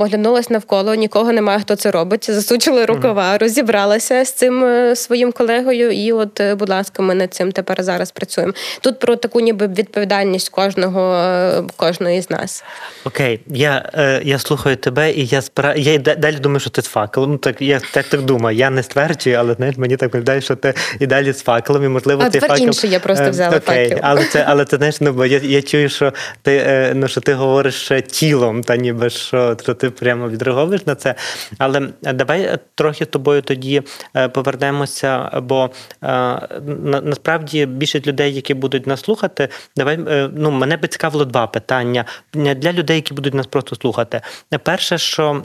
оглянулася навколо, нікого немає, хто це робить. Засучила рукава, розібралася з цим е, своїм колегою. І, от, будь ласка, ми над цим тепер зараз працюємо. Тут про таку, ніби відповідальність кожного кожної з нас. Окей. Я е, я слухаю тебе, і я спира... я і далі думаю, що ти з факелом. Ну так я так так думаю. Я не стверджую, але знаєш, мені так виглядає, що ти і далі з факелом, і можливо а ти факел... інше я просто е, взяла Окей. факел. Але це, але це знаєш, ну бо я я чую, що ти е, ну що ти говориш тілом, та ніби що, що ти прямо відреагуєш на це. Але давай трохи з тобою тоді повернемося, бо на, насправді більшість людей, які будуть нас слухати, давай ну мене би цікавило два питання для людей, які будуть нас просто слухати. Перше, що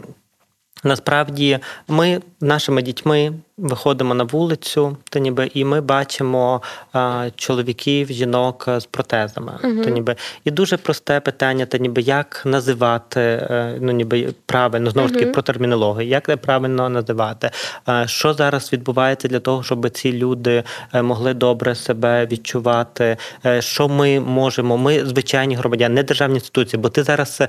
насправді ми нашими дітьми виходимо на вулицю, то ніби і ми бачимо а, чоловіків, жінок з протезами. uh То ніби і дуже просте питання, то ніби як називати, е, ну ніби правильно знову ж таки uh про термінологію, як правильно називати, а, що зараз відбувається для того, щоб ці люди е, могли добре себе відчувати, е, що ми можемо. Ми звичайні громадяни, не державні інституції, бо ти зараз,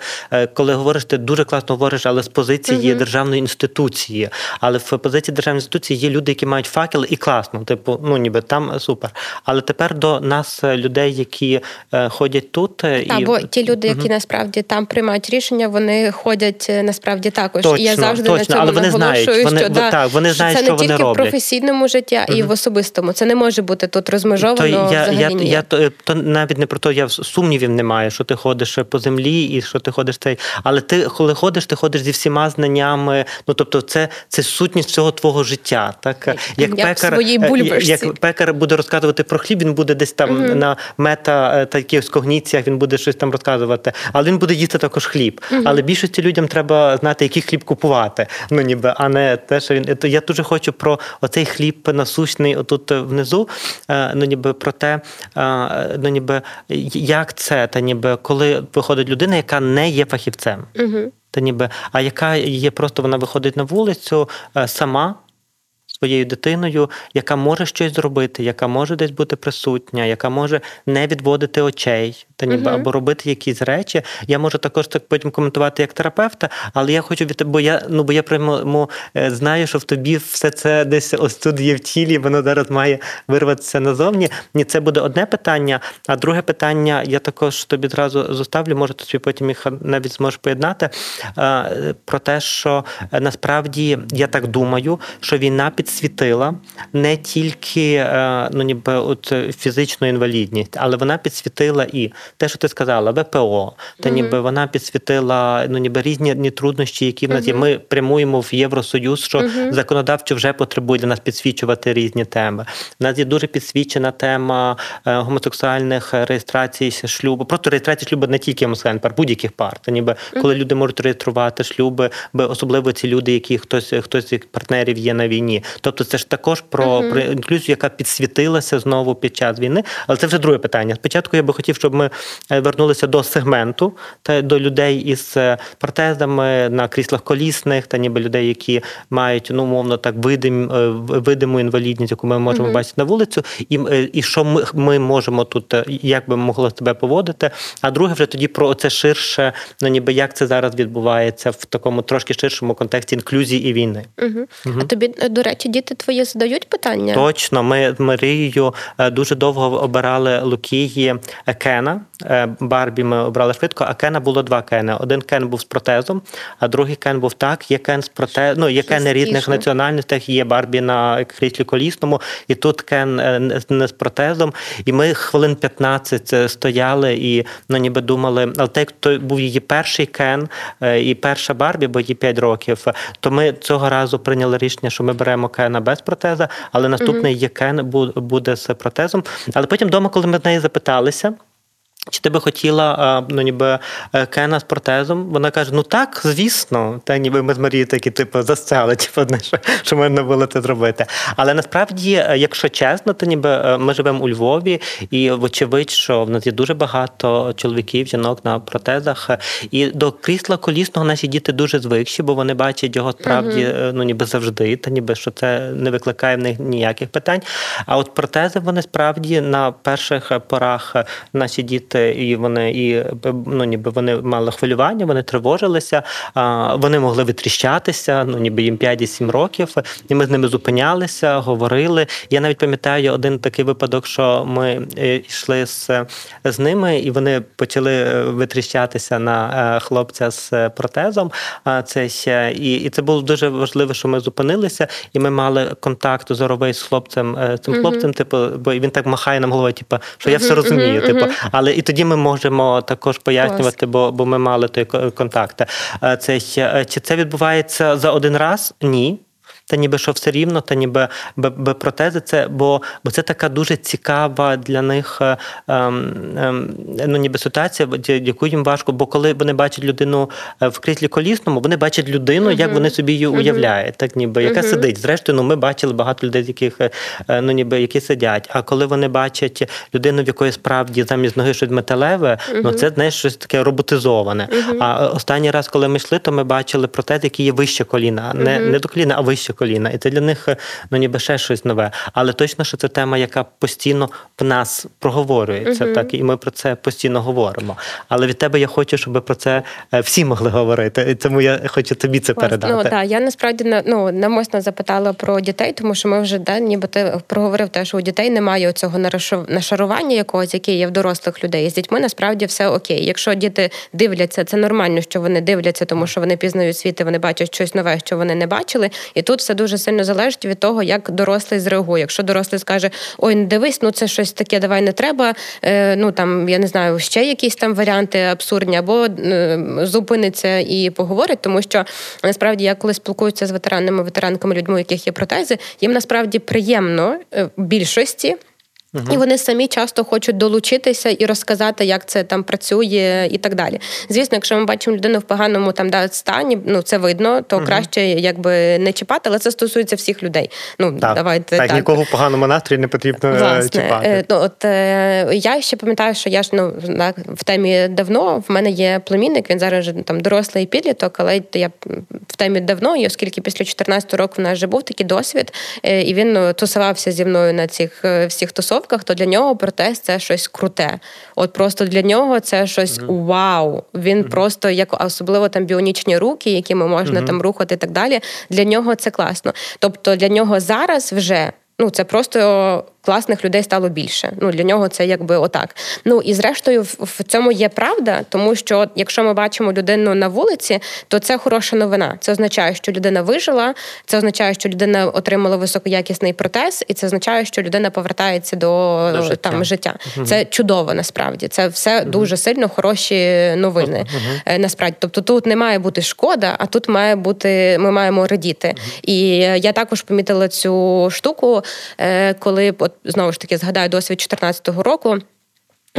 коли говориш, ти дуже класно говориш, але з позиції uh державної інституції, але в позиції державної інституції є люди, які мають факел, і класно, типу, ну ніби там супер. Але тепер до нас е, людей, які е, ходять тут, е, і бо ті люди, які угу. насправді там приймають рішення, вони ходять насправді також. Точно, і я завжди точно, на цьому але вони знають, вони, що да, так, вони знають, це що не тільки вони в професійному житті, а угу. і в особистому. Це не може бути тут розмежовано. То я, взагалі я, я то, то навіть не про то, я сумнівів немає, що ти ходиш по землі і що ти ходиш цей. Але ти, коли ходиш, ти ходиш зі всіма знаннями. Ну тобто, це це сутність всього твого життя. Так як, як пекар е, як пекар буде розказувати про хліб, він буде десь там uh на мета е, таких когніціях, він буде щось там розказувати, але він буде їсти також хліб. uh Але більшості людям треба знати, який хліб купувати. Ну ніби, а не те, що він я дуже хочу про оцей хліб насущний отут внизу. Е, ну ніби про те, ну ніби як це, та ніби коли виходить людина, яка не є фахівцем. uh Та ніби, а яка є просто вона виходить на вулицю сама своєю дитиною, яка може щось зробити, яка може десь бути присутня, яка може не відводити очей, та ніби uh або робити якісь речі. Я можу також так потім коментувати як терапевта, але я хочу від бо я ну бо я прямо е, знаю, що в тобі все це десь ось тут є в тілі, воно зараз має вирватися назовні. Ні, це буде одне питання. А друге питання я також тобі зразу зоставлю, може тобі потім їх навіть зможеш поєднати. Про те, що е, насправді я так думаю, що війна підсвітила не тільки е, ну ніби от фізичну інвалідність, але вона підсвітила і те, що ти сказала, ВПО, та mm ніби вона підсвітила ну ніби різні ні труднощі, які в нас є. Ми прямуємо в Євросоюз, що законодавчо вже потребує для нас підсвічувати різні теми. У нас є дуже підсвічена тема е, гомосексуальних реєстрацій шлюбу, просто реєстрації шлюбу не тільки гомосексуальних пар, будь-яких пар. Та ніби коли люди можуть реєструвати шлюби, особливо ці люди, які хтось хтось з партнерів є на війні. Тобто, це ж також про, uh про інклюзію, яка підсвітилася знову під час війни. Але це вже друге питання. Спочатку я би хотів, щоб ми е, вернулися до сегменту та до людей із е, протезами на кріслах колісних, та ніби людей, які мають ну умовно так видим, е, видиму інвалідність, яку ми можемо uh бачити на вулицю, і і що ми ми можемо тут, як би могло себе поводити. А друге, вже тоді про це ширше, ну ніби як це зараз відбувається в такому трошки ширшому контексті інклюзії і війни. Угу. Угу. А тобі, до речі, діти твої задають питання? Точно, ми з Марією е, дуже довго обирали Лукії Кена. Е, Барбі ми обрали швидко, а Кена було два Кени. Один Кен був з протезом, а другий Кен був так. Є Кен з протезом, ну є Кен різних національностей, є Барбі на кріслі колісному, і тут Кен е, не з протезом. І ми хвилин 15 стояли і ну, ніби думали, але так то був її перший Кен і перша Барбі, бо їй 5 років. То ми цього разу прийняли рішення, що ми беремо Кена без протеза, але наступний є Кен буде з протезом. Але потім вдома, коли ми з нею запиталися. Чи ти би хотіла ну, ніби е, Кена з протезом? Вона каже: Ну так, звісно, та ніби ми з Марією такі, типу, засцяли, типу, що, що можна було це зробити. Але насправді, е, якщо чесно, то ніби е, ми живемо у Львові, і вочевидь, що в нас є дуже багато чоловіків, жінок на протезах. І до крісла колісного наші діти дуже звикші, бо вони бачать його справді uh ну ніби завжди, та ніби що це не викликає в них ніяких питань. А от протези вони справді на перших порах наші діти діти, і вони і ну ніби вони мали хвилювання, вони тривожилися, вони могли витріщатися, ну ніби їм 5-7 років. І ми з ними зупинялися, говорили. Я навіть пам'ятаю один такий випадок, що ми е, йшли з з ними, і вони почали е, витріщатися на е, хлопця з протезом. Це ще і, і це було дуже важливо, що ми зупинилися, і ми мали контакт зоровий з хлопцем, цим хлопцем, uh-huh. типу, бо він так махає нам головою, типу, що я все розумію. Uh-huh. Типу, але і тоді ми можемо також пояснювати, бо бо ми мали той контакт. Е, це чи це відбувається за один раз? Ні та ніби що все рівно, та ніби б протези, це бо бо це така дуже цікава для них е, ем, ем, ну ніби ситуація, яку їм важко, бо коли вони бачать людину е, в кріслі колісному, вони бачать людину, uh-huh. як вони собі її уявляють, так ніби яка uh-huh. сидить. Зрештою, ну ми бачили багато людей, з яких е, ну ніби які сидять. А коли вони бачать людину, в якої справді замість ноги щось металеве, ну це знаєш щось таке роботизоване. А останній раз, коли ми йшли, то ми бачили протез, який є вище коліна, не не до коліна, а вище коліна. І це для них е, ну ніби ще щось нове. Але точно, що це тема, яка постійно в нас проговорюється, uh так і ми про це постійно говоримо. Але від тебе я хочу, щоб про це е, всі могли говорити. І тому я хочу тобі це Власне, передати. Ну так, я насправді ну, намисно запитала про дітей, тому що ми вже да, ніби ти проговорив те, що у дітей немає цього нашарування якогось, яке є в дорослих людей. З дітьми насправді все окей. Якщо діти дивляться, це нормально, що вони дивляться, тому що вони пізнають світ, і вони бачать щось нове, що вони не бачили. І тут все дуже сильно залежить від того, як дорослий зреагує. Якщо дорослий скаже, ой, не дивись, ну це щось таке, давай не треба. Е, ну там я не знаю, ще якісь там варіанти абсурдні, або е, зупиниться і поговорить, тому що насправді я коли спілкуюся з ветеранами, ветеранками, людьми, у яких є протези, їм насправді приємно е, більшості. Uh-huh. І вони самі часто хочуть долучитися і розказати, як це там працює, і так далі. Звісно, якщо ми бачимо людину в поганому там да, стані, ну це видно, то uh-huh. краще якби не чіпати, але це стосується всіх людей. Ну так. давайте так, так. нікого в поганому настрої не потрібно е, Власне, чіпати. Е, ну, от е, я ще пам'ятаю, що я ж ну в темі давно. В мене є племінник, він зараз там дорослий підліток, але я в темі давно, і оскільки після 14 років в нас вже був такий досвід, і він ну, тусувався зі мною на цих всіх тусовках тусовках, то для нього протест це щось круте. От просто для нього це щось mm-hmm. вау. Він mm-hmm. просто як особливо там біонічні руки, якими можна mm-hmm. там рухати і так далі. Для нього це класно. Тобто для нього зараз вже. Ну, це просто класних людей стало більше. Ну для нього це якби отак. Ну і зрештою, в цьому є правда, тому що якщо ми бачимо людину на вулиці, то це хороша новина. Це означає, що людина вижила, це означає, що людина отримала високоякісний протез, і це означає, що людина повертається до, до життя. там життя. Угу. Це чудово насправді. Це все угу. дуже сильно хороші новини. Угу. Насправді, тобто тут не має бути шкода, а тут має бути. Ми маємо радіти. І я також помітила цю штуку, е, коли от знову ж таки згадаю досвід 2014 року.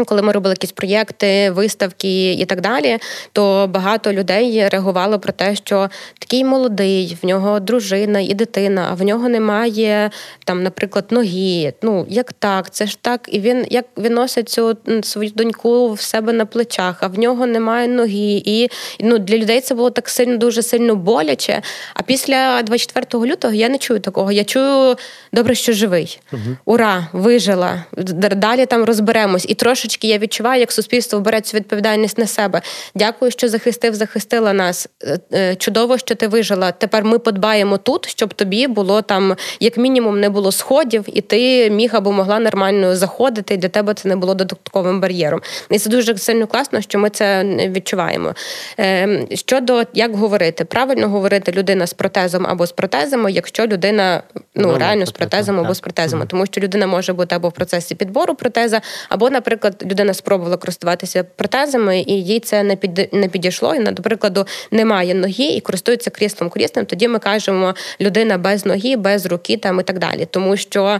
Коли ми робили якісь проєкти, виставки і так далі, то багато людей реагувало про те, що такий молодий, в нього дружина і дитина, а в нього немає там, наприклад, ноги. Ну як так? Це ж так, і він як він носить цю свою доньку в себе на плечах, а в нього немає ноги. І ну для людей це було так сильно, дуже сильно боляче. А після 24 лютого я не чую такого. Я чую добре, що живий. Угу. Ура, вижила. Далі там розберемось і трошки трошечки я відчуваю, як суспільство бере цю відповідальність на себе. Дякую, що захистив, захистила нас. Е, е, чудово, що ти вижила. Тепер ми подбаємо тут, щоб тобі було там, як мінімум, не було сходів, і ти міг або могла нормально заходити. і Для тебе це не було додатковим бар'єром. І це дуже сильно класно, що ми це відчуваємо. Ем, щодо як говорити, правильно говорити людина з протезом або з протезами, якщо людина ну реально з протезом або з протезами, тому що людина може бути або в процесі підбору протеза, або, наприклад наприклад, людина спробувала користуватися протезами, і їй це не під не підійшло. І на до прикладу немає ноги і користується кріслом колісним. Тоді ми кажемо людина без ноги, без руки там і так далі, тому що.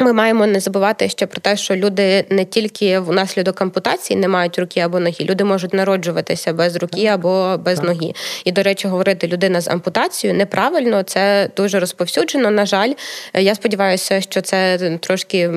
Ми маємо не забувати ще про те, що люди не тільки внаслідок ампутації не мають руки або ноги, люди можуть народжуватися без руки або без ноги. І, до речі, говорити людина з ампутацією неправильно, це дуже розповсюджено. На жаль, я сподіваюся, що це трошки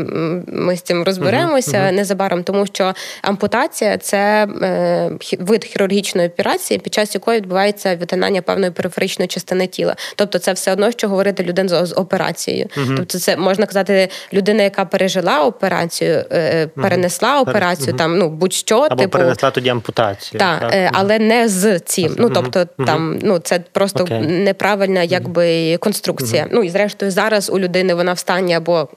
ми з цим розберемося uh-huh. незабаром, тому що ампутація це е, вид хірургічної операції, під час якої відбувається виконання певної периферичної частини тіла. Тобто, це все одно, що говорити людина з операцією. Uh-huh. Тобто, це можна казати людина, яка пережила операцію, е, перенесла угу. операцію, там ну будь-що Або типу перенесла тоді ампутацію, та, так, е, але не з цим. Ну тобто, там ну це просто okay. неправильна, якби конструкція. Ну і зрештою, зараз у людини вона в стані або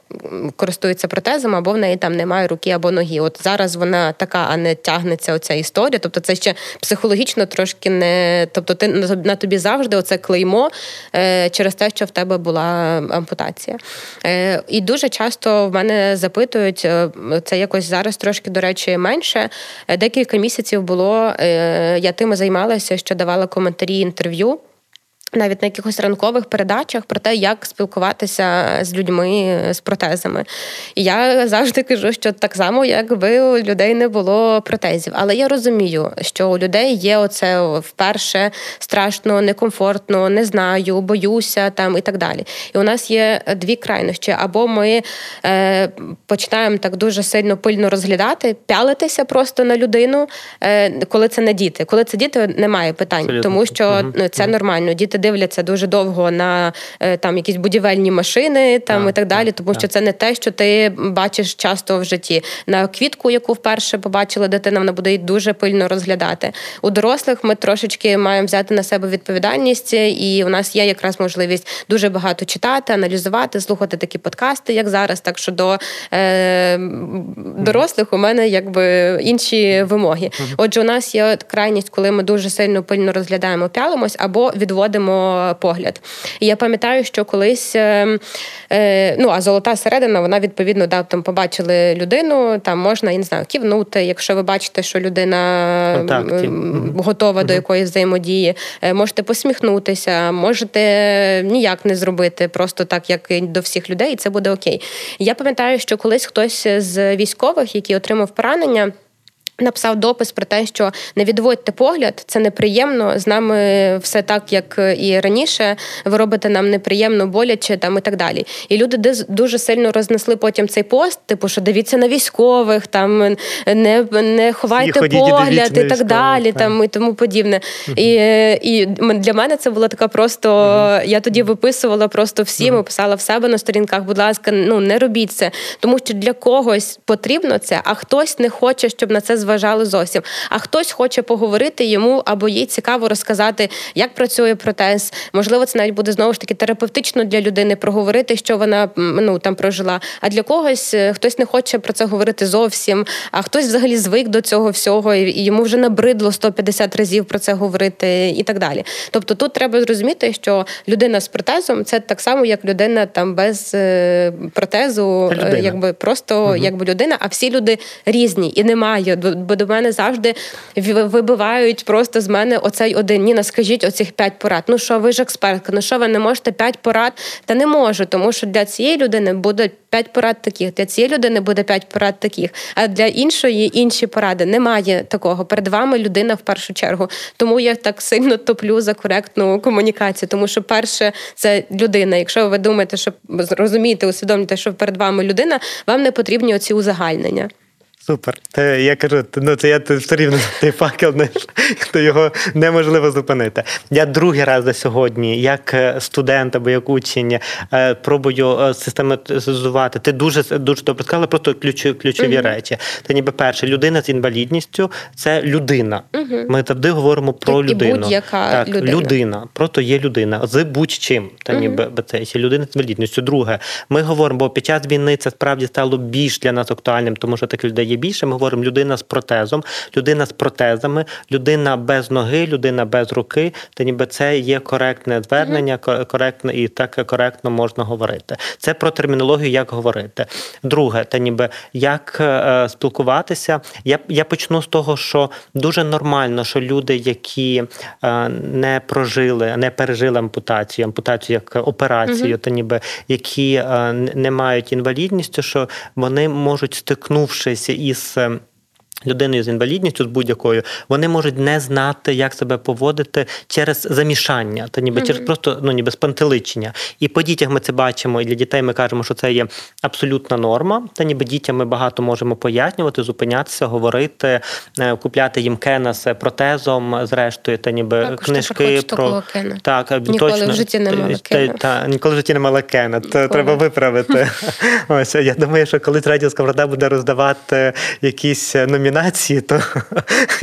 користується протезом, або в неї там немає руки або ноги. От зараз вона така, а не тягнеться оця історія. Тобто, це ще психологічно трошки не. Тобто, ти на тобі завжди оце клеймо е, через те, що в тебе була ампутація. Е, І дуже часто в мене запитують е, це якось зараз трошки, до речі, менше. Е, декілька місяців було. Е, я тим займалася, що давала коментарі інтерв'ю навіть на якихось ранкових передачах про те, як спілкуватися з людьми з протезами. І я завжди кажу, що так само, якби у людей не було протезів. Але я розумію, що у людей є оце вперше страшно, некомфортно, не знаю, боюся там і так далі. І у нас є дві крайнощі: або ми е, починаємо так дуже сильно пильно розглядати, пялитися просто на людину, е, коли це не діти. Коли це діти, немає питань, Абсолютно. тому що угу. це нормально. Діти дивляться дуже довго на е, там якісь будівельні машини там а, і так далі, тому так. що це не те, що ти бачиш часто в житті. На квітку, яку вперше побачила дитина, вона буде дуже пильно розглядати. У дорослих ми трошечки маємо взяти на себе відповідальність, і у нас є якраз можливість дуже багато читати, аналізувати, слухати такі подкасти, як зараз. Так що до е, дорослих у мене якби інші вимоги. Отже, у нас є крайність, коли ми дуже сильно пильно розглядаємо, пялимось або відводимо погляд. І я пам'ятаю, що колись е, е, ну а золота середина, вона відповідно да, там побачили людину, там можна я не знаю, ківнути. Якщо ви бачите, що людина Контакті. готова угу. до якоїсь взаємодії, е, можете посміхнутися, можете ніяк не зробити, просто так, як до всіх людей, і це буде окей. Я пам'ятаю, що колись хтось з військових, який отримав поранення. Написав допис про те, що не відводьте погляд, це неприємно. З нами все так, як і раніше. Ви робите нам неприємно, боляче там і так далі. І люди дуже сильно рознесли потім цей пост, типу, що дивіться на військових, там не не ховайте Всі погляд і так далі, там і тому подібне. uh І і для мене це була така просто. uh Я тоді виписувала просто всім, uh писала в себе на сторінках. Будь ласка, ну не робіть це, тому що для когось потрібно це, а хтось не хоче, щоб на це зважали зовсім. А хтось хоче поговорити йому або їй цікаво розказати, як працює протез. Можливо, це навіть буде знову ж таки терапевтично для людини проговорити, що вона ну там прожила. А для когось е, хтось не хоче про це говорити зовсім, а хтось взагалі звик до цього всього, і йому вже набридло 150 разів про це говорити і так далі. Тобто тут треба зрозуміти, що людина з протезом це так само, як людина там без е, протезу, якби просто угу. якби людина, а всі люди різні і немає бо до мене завжди вибивають просто з мене оцей один. Ніна, скажіть оцих п'ять порад. Ну що, ви ж експертка, ну що ви не можете п'ять порад? Та не можу, тому що для цієї людини буде п'ять порад таких, для цієї людини буде п'ять порад таких, а для іншої інші поради. Немає такого. Перед вами людина в першу чергу. Тому я так сильно топлю за коректну комунікацію, тому що перше це людина. Якщо ви думаєте, що розумієте, усвідомлюєте, що перед вами людина, вам не потрібні оці узагальнення. Супер. Те, я кажу, ну це я все рівно той факел, то його неможливо зупинити. Я другий раз за сьогодні, як е, студент або як учень, е, пробую е, систематизувати. Ти дуже дуже добре сказала, просто ключові, ключові uh-huh. речі. Це ніби перше, людина з інвалідністю це людина. Uh-huh. Ми завжди говоримо про так, людину. І будь-яка так, людина. людина. Просто є людина з будь-чим. Та ніби uh-huh. це людина з інвалідністю. Друге, ми говоримо, бо під час війни це справді стало більш для нас актуальним, тому що таких людей є більше. Ми говоримо людина з протезом, людина з протезами, людина без ноги, людина без руки. Та ніби це є коректне звернення, коректне і так коректно можна говорити. Це про термінологію, як говорити. Друге, та ніби як е, спілкуватися. Я я почну з того, що дуже нормально, що люди, які е, не прожили, не пережили ампутацію, ампутацію як операцію, угу. та ніби які е, не мають інвалідністю, що вони можуть стикнувшись із людиною з інвалідністю з будь-якою, вони можуть не знати, як себе поводити через замішання, та ніби mm-hmm. через просто ну ніби спантеличення. І по дітях ми це бачимо, і для дітей ми кажемо, що це є абсолютна норма. Та ніби дітям ми багато можемо пояснювати, зупинятися, говорити, е, купляти їм кена з протезом, зрештою, та ніби так, книжки про кена. так ніколи точно, в житті не мала кена. Та, та, ніколи в житті не мала кена. То треба виправити. Ось я думаю, що коли радіо Сковорода буде роздавати якісь номінації, номінації, то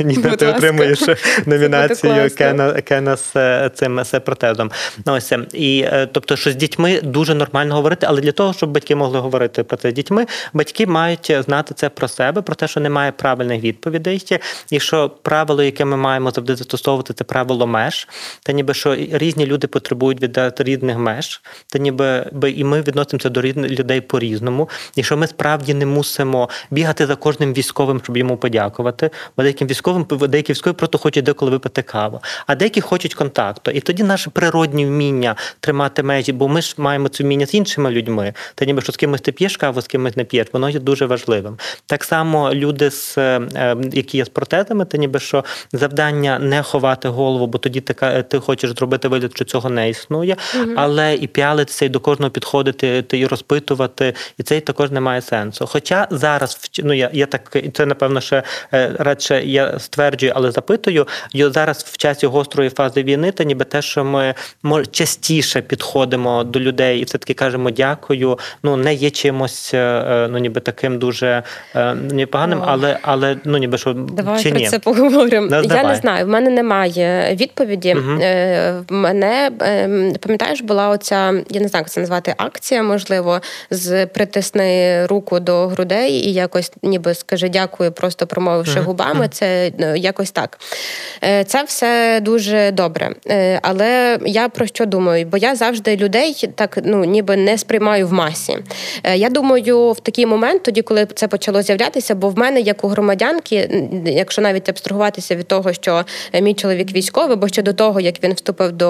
Ніна, ти отримуєш номінацію Кена Кена з цим з протезом. Ну, ось і е, тобто, що з дітьми дуже нормально говорити, але для того, щоб батьки могли говорити про це з дітьми, батьки мають знати це про себе, про те, що немає правильних відповідей, і що правило, яке ми маємо завжди застосовувати, це правило меж, та ніби що різні люди потребують від різних меж, та ніби і ми відносимося до людей по різному, і що ми справді не мусимо бігати за кожним військовим, щоб йому подякувати, бо деяким військовим деякі військові просто хочуть деколи випити каву, а деякі хочуть контакту. І тоді наше природні вміння тримати межі, бо ми ж маємо це вміння з іншими людьми. Та ніби що з кимось ти п'єш каву, з кимось не п'єш, воно є дуже важливим. Так само люди, з е, е, які є з протезами, та ніби що завдання не ховати голову, бо тоді ти, ти хочеш зробити вигляд, що цього не існує, угу. але і п'ялитися, і до кожного підходити, і розпитувати, і це також не має сенсу. Хоча зараз ну я я так це напевно ще е, радше я стверджую, але запитую зараз в часі гострої фази війни, та ніби те, що ми частіше підходимо до людей і все таки кажемо дякую. Ну не є чимось, е, е, ну ніби таким дуже не поганим, але але ну ніби що давай чи про ні? це поговоримо. Ну, я не знаю. В мене немає відповіді. Угу. Мене ем, пам'ятаєш, була оця, я не знаю, як це назвати акція, можливо, з притисни руку до грудей і якось ніби скажи дякую, просто просто промовивши uh-huh. губами, це ну, якось так. Е, це все дуже добре. Е, але я про що думаю? Бо я завжди людей так ну ніби не сприймаю в масі. Е, я думаю, в такий момент, тоді, коли це почало з'являтися, бо в мене, як у громадянки, якщо навіть абстрагуватися від того, що мій чоловік військовий, бо ще до того, як він вступив до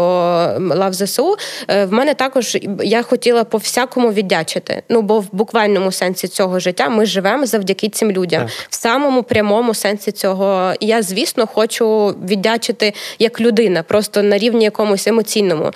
лав ЗСУ, в мене також я хотіла по всякому віддячити. Ну бо в буквальному сенсі цього життя ми живемо завдяки цим людям. Так. В самому прямому сенсі цього. Я, звісно, хочу віддячити як людина, просто на рівні якомусь емоційному.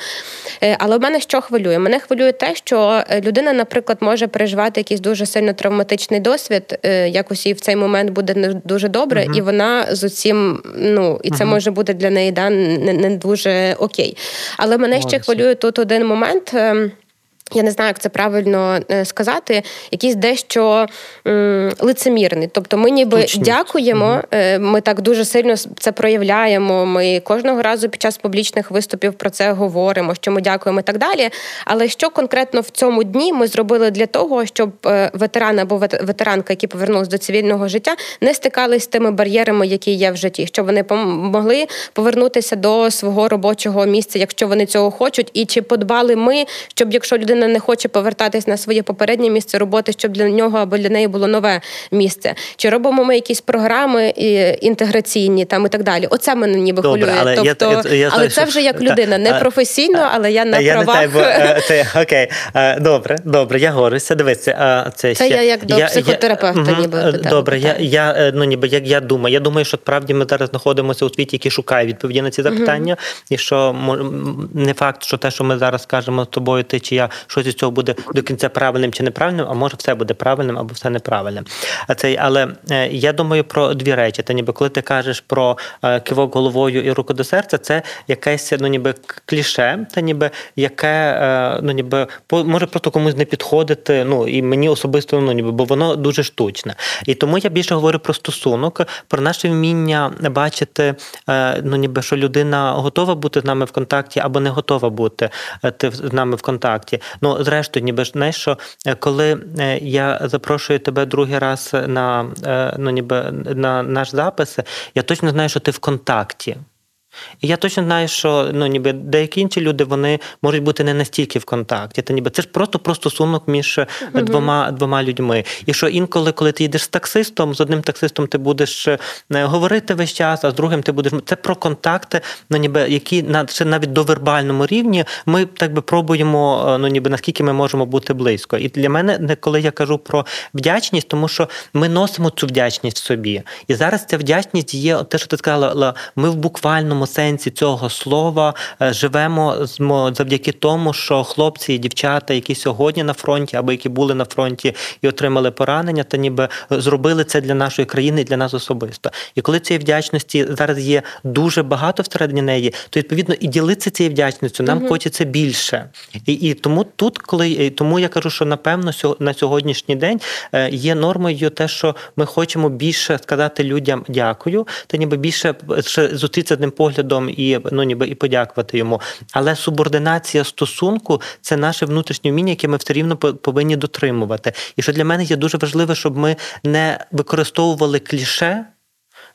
Е, але в мене що хвилює? Мене хвилює те, що е, людина, наприклад, може переживати якийсь дуже сильно травматичний досвід, е, якось їй в цей момент буде не дуже добре, uh і вона з усім, ну і це uh може бути для неї да, не, не дуже окей. Але мене ще хвилює тут один момент. Я не знаю, як це правильно е, сказати, якийсь дещо м, лицемірний. Тобто, ми ніби Точно. дякуємо, угу. ми так дуже сильно це проявляємо. Ми кожного разу під час публічних виступів про це говоримо, що ми дякуємо і так далі. Але що конкретно в цьому дні ми зробили для того, щоб е, ветерани або ветеранка, які повернулися до цивільного життя, не стикались з тими бар'єрами, які є в житті, щоб вони могли повернутися до свого робочого місця, якщо вони цього хочуть, і чи подбали ми, щоб якщо людина людина не хоче повертатись на своє попереднє місце роботи, щоб для нього або для неї було нове місце. Чи робимо ми якісь програми інтеграційні там і так далі? Оце мене ніби Добре, хвилює. Але тобто, я, я, я, але це вже як людина, не професійно, але я на я правах. Не те, бо, це, окей, добре, добре, я горюся. Дивіться, це ще, я як до психотерапевта, я, ніби добре. Я я е, ну ніби як я думаю. Я думаю, що справді ми зараз знаходимося у світі, який шукає відповіді на ці запитання, і що не факт, що те, що ми зараз скажемо з тобою, ти чи я щось із цього буде до кінця правильним чи неправильним, а може все буде правильним або все неправильним. А цей, але е, я думаю про дві речі. Та ніби коли ти кажеш про е, кивок головою і руку до серця, це якесь ну ніби кліше, та ніби яке е, ну ніби може просто комусь не підходити. Ну і мені особисто ну ніби, бо воно дуже штучне. І тому я більше говорю про стосунок, про наше вміння бачити, ну ніби що людина готова бути з нами в контакті або не готова бути з нами в контакті. Ну, зрештою, ніби знаєш, що коли я запрошую тебе другий раз на ну, ніби на наш запис, я точно знаю, що ти в контакті. І я точно знаю, що ну ніби деякі інші люди вони можуть бути не настільки в контакті. Та ніби це ж просто про стосунок між uh двома двома людьми. І що інколи, коли ти їдеш з таксистом, з одним таксистом ти будеш е, говорити весь час, а з другим ти будеш це про контакти, ну ніби які на ще навіть до вербальному рівні ми так би пробуємо, е, ну ніби наскільки ми можемо бути близько. І для мене не коли я кажу про вдячність, тому що ми носимо цю вдячність в собі. І зараз ця вдячність є те, що ти сказала, ми в буквальному сенсі цього слова е, живемо завдяки тому, що хлопці і дівчата, які сьогодні на фронті або які були на фронті і отримали поранення, та ніби зробили це для нашої країни і для нас особисто. І коли цієї вдячності зараз є дуже багато всередині неї, то відповідно і ділитися цією вдячністю нам угу. хочеться більше. І і тому тут, коли тому я кажу, що напевно на сьогоднішній день е, є нормою те, що ми хочемо більше сказати людям дякую, та ніби більше зустрітися з ним погляд поглядом і ну ніби і подякувати йому. Але субординація стосунку це наше внутрішнє вміння, яке ми все рівно повинні дотримувати. І що для мене є дуже важливо, щоб ми не використовували кліше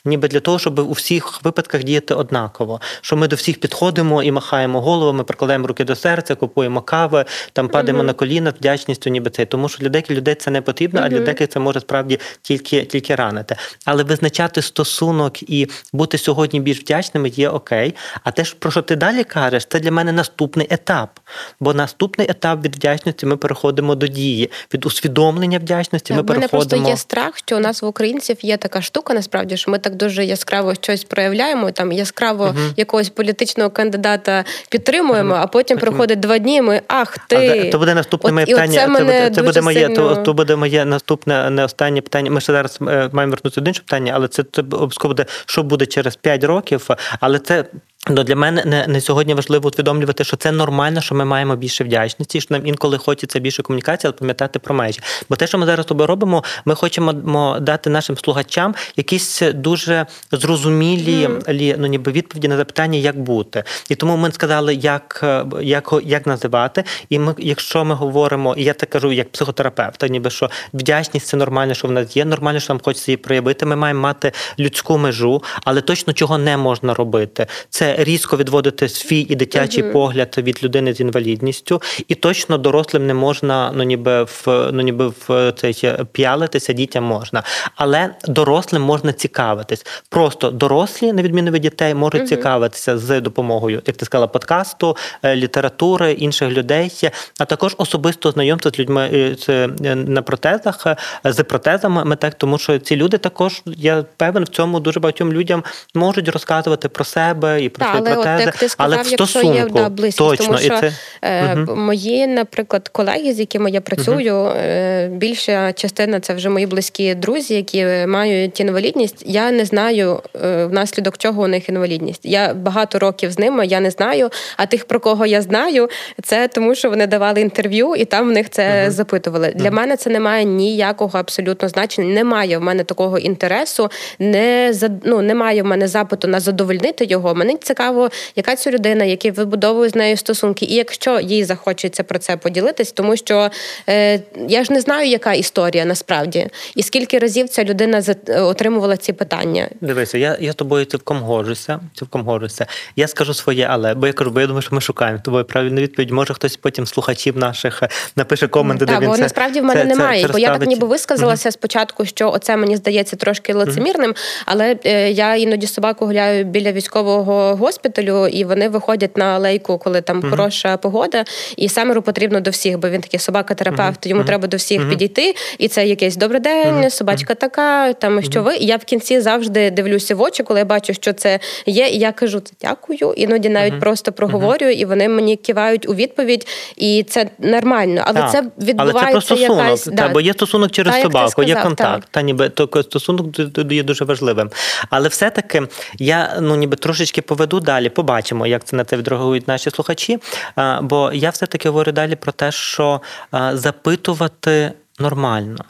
ніби для того, щоб у всіх випадках діяти однаково. Що ми до всіх підходимо і махаємо головами, прикладаємо руки до серця, купуємо кави, там падаємо uh-huh. на коліна з вдячністю, ніби це. Тому що для деяких людей це не потрібно, uh-huh. а для деяких це може справді тільки тільки ранити. Але визначати стосунок і бути сьогодні більш вдячними є окей. А те, про що ти далі кажеш, це для мене наступний етап. Бо наступний етап від вдячності ми переходимо до дії, від усвідомлення вдячності. Так, ми переходимо... У мене просто є страх, що у нас в українців є така штука, насправді, що ми так дуже яскраво щось проявляємо, там яскраво угу. якогось політичного кандидата підтримуємо, а потім проходить два дні. Ми ах ти а, то буде наступне моє питання. Це буде це буде моє сильно... то, то буде моє наступне не останнє питання. Ми ще зараз е, маємо вернутися до іншого питання, але це, це обов'язково буде що буде через 5 років. Але це Ну, для мене не не сьогодні важливо усвідомлювати, що це нормально, що ми маємо більше вдячності, що нам інколи хочеться більше комунікації, але пам'ятати про межі. Бо те, що ми зараз тобі робимо, ми хочемо дати нашим слухачам якісь дуже зрозумілі mm. ну, ніби відповіді на запитання, як бути. І тому ми сказали, як як, як називати. І ми, якщо ми говоримо, і я так кажу, як психотерапевт, ніби що вдячність це нормально, що в нас є, нормально, що нам хочеться її проявити. Ми маємо мати людську межу, але точно чого не можна робити. Це різко відводити свій і дитячий uh-huh. погляд від людини з інвалідністю, і точно дорослим не можна, ну ніби в ну ніби в цей п'ялитися, дітям можна. Але дорослим можна цікавитись. Просто дорослі, на відміну від дітей, можуть uh-huh. цікавитися з допомогою, як ти сказала, подкасту, е, літератури, інших людей, а також особисто знайомство з людьми е, е, на протезах, з протезами, так, тому що ці люди також, я певен, в цьому дуже багатьом людям можуть розказувати про себе і про та, але протези, от, як ти сказав, але в стосунку, є да, близькість, точно, тому що це... е, угу. мої, наприклад, колеги, з якими я працюю, угу. е, більша частина це вже мої близькі друзі, які мають інвалідність. Я не знаю е, внаслідок чого у них інвалідність. Я багато років з ними, я не знаю. А тих, про кого я знаю, це тому, що вони давали інтерв'ю, і там в них це угу. запитували. Для мене це не має ніякого абсолютно значення. Немає в мене такого інтересу, не ну, немає в мене запиту на задовольнити його. Мені це цікаво, яка ця людина, які вибудовує з нею стосунки, і якщо їй захочеться про це поділитись, тому що е, я ж не знаю, яка історія насправді, і скільки разів ця людина отримувала ці питання. Дивися, я я тобою цілком годжуся. Цілком годжуся. Я скажу своє, але бо я кажу, бо я думаю, що ми шукаємо тобою правильну відповідь. Може хтось потім слухачів наших е, напише коменти. Так, бо насправді в мене це, немає. Це, це бо я так ніби висказалася mm спочатку, що оце мені здається трошки лицемірним, mm але е, я іноді собаку гуляю біля військового госпіталю, і вони виходять на алейку, коли там uh-huh. хороша погода. І Семеру потрібно до всіх, бо він такий собака-терапевт, uh-huh. йому uh-huh. треба до всіх підійти. І це якийсь добрий день, собачка така, там що ви. І я в кінці завжди дивлюся в очі, коли я бачу, що це є. І я кажу це дякую. Іноді навіть просто проговорюю, і вони мені кивають у відповідь, і це нормально. Але так. це відбувається Але це про якась та, бо є стосунок через та, собаку, сказав, є контакт. Так. Та ніби то стосунок є дуже важливим. Але все-таки я ну ніби трошечки поведу далі побачимо, як це на це відреагують наші слухачі. Бо я все-таки говорю далі про те, що запитувати нормально.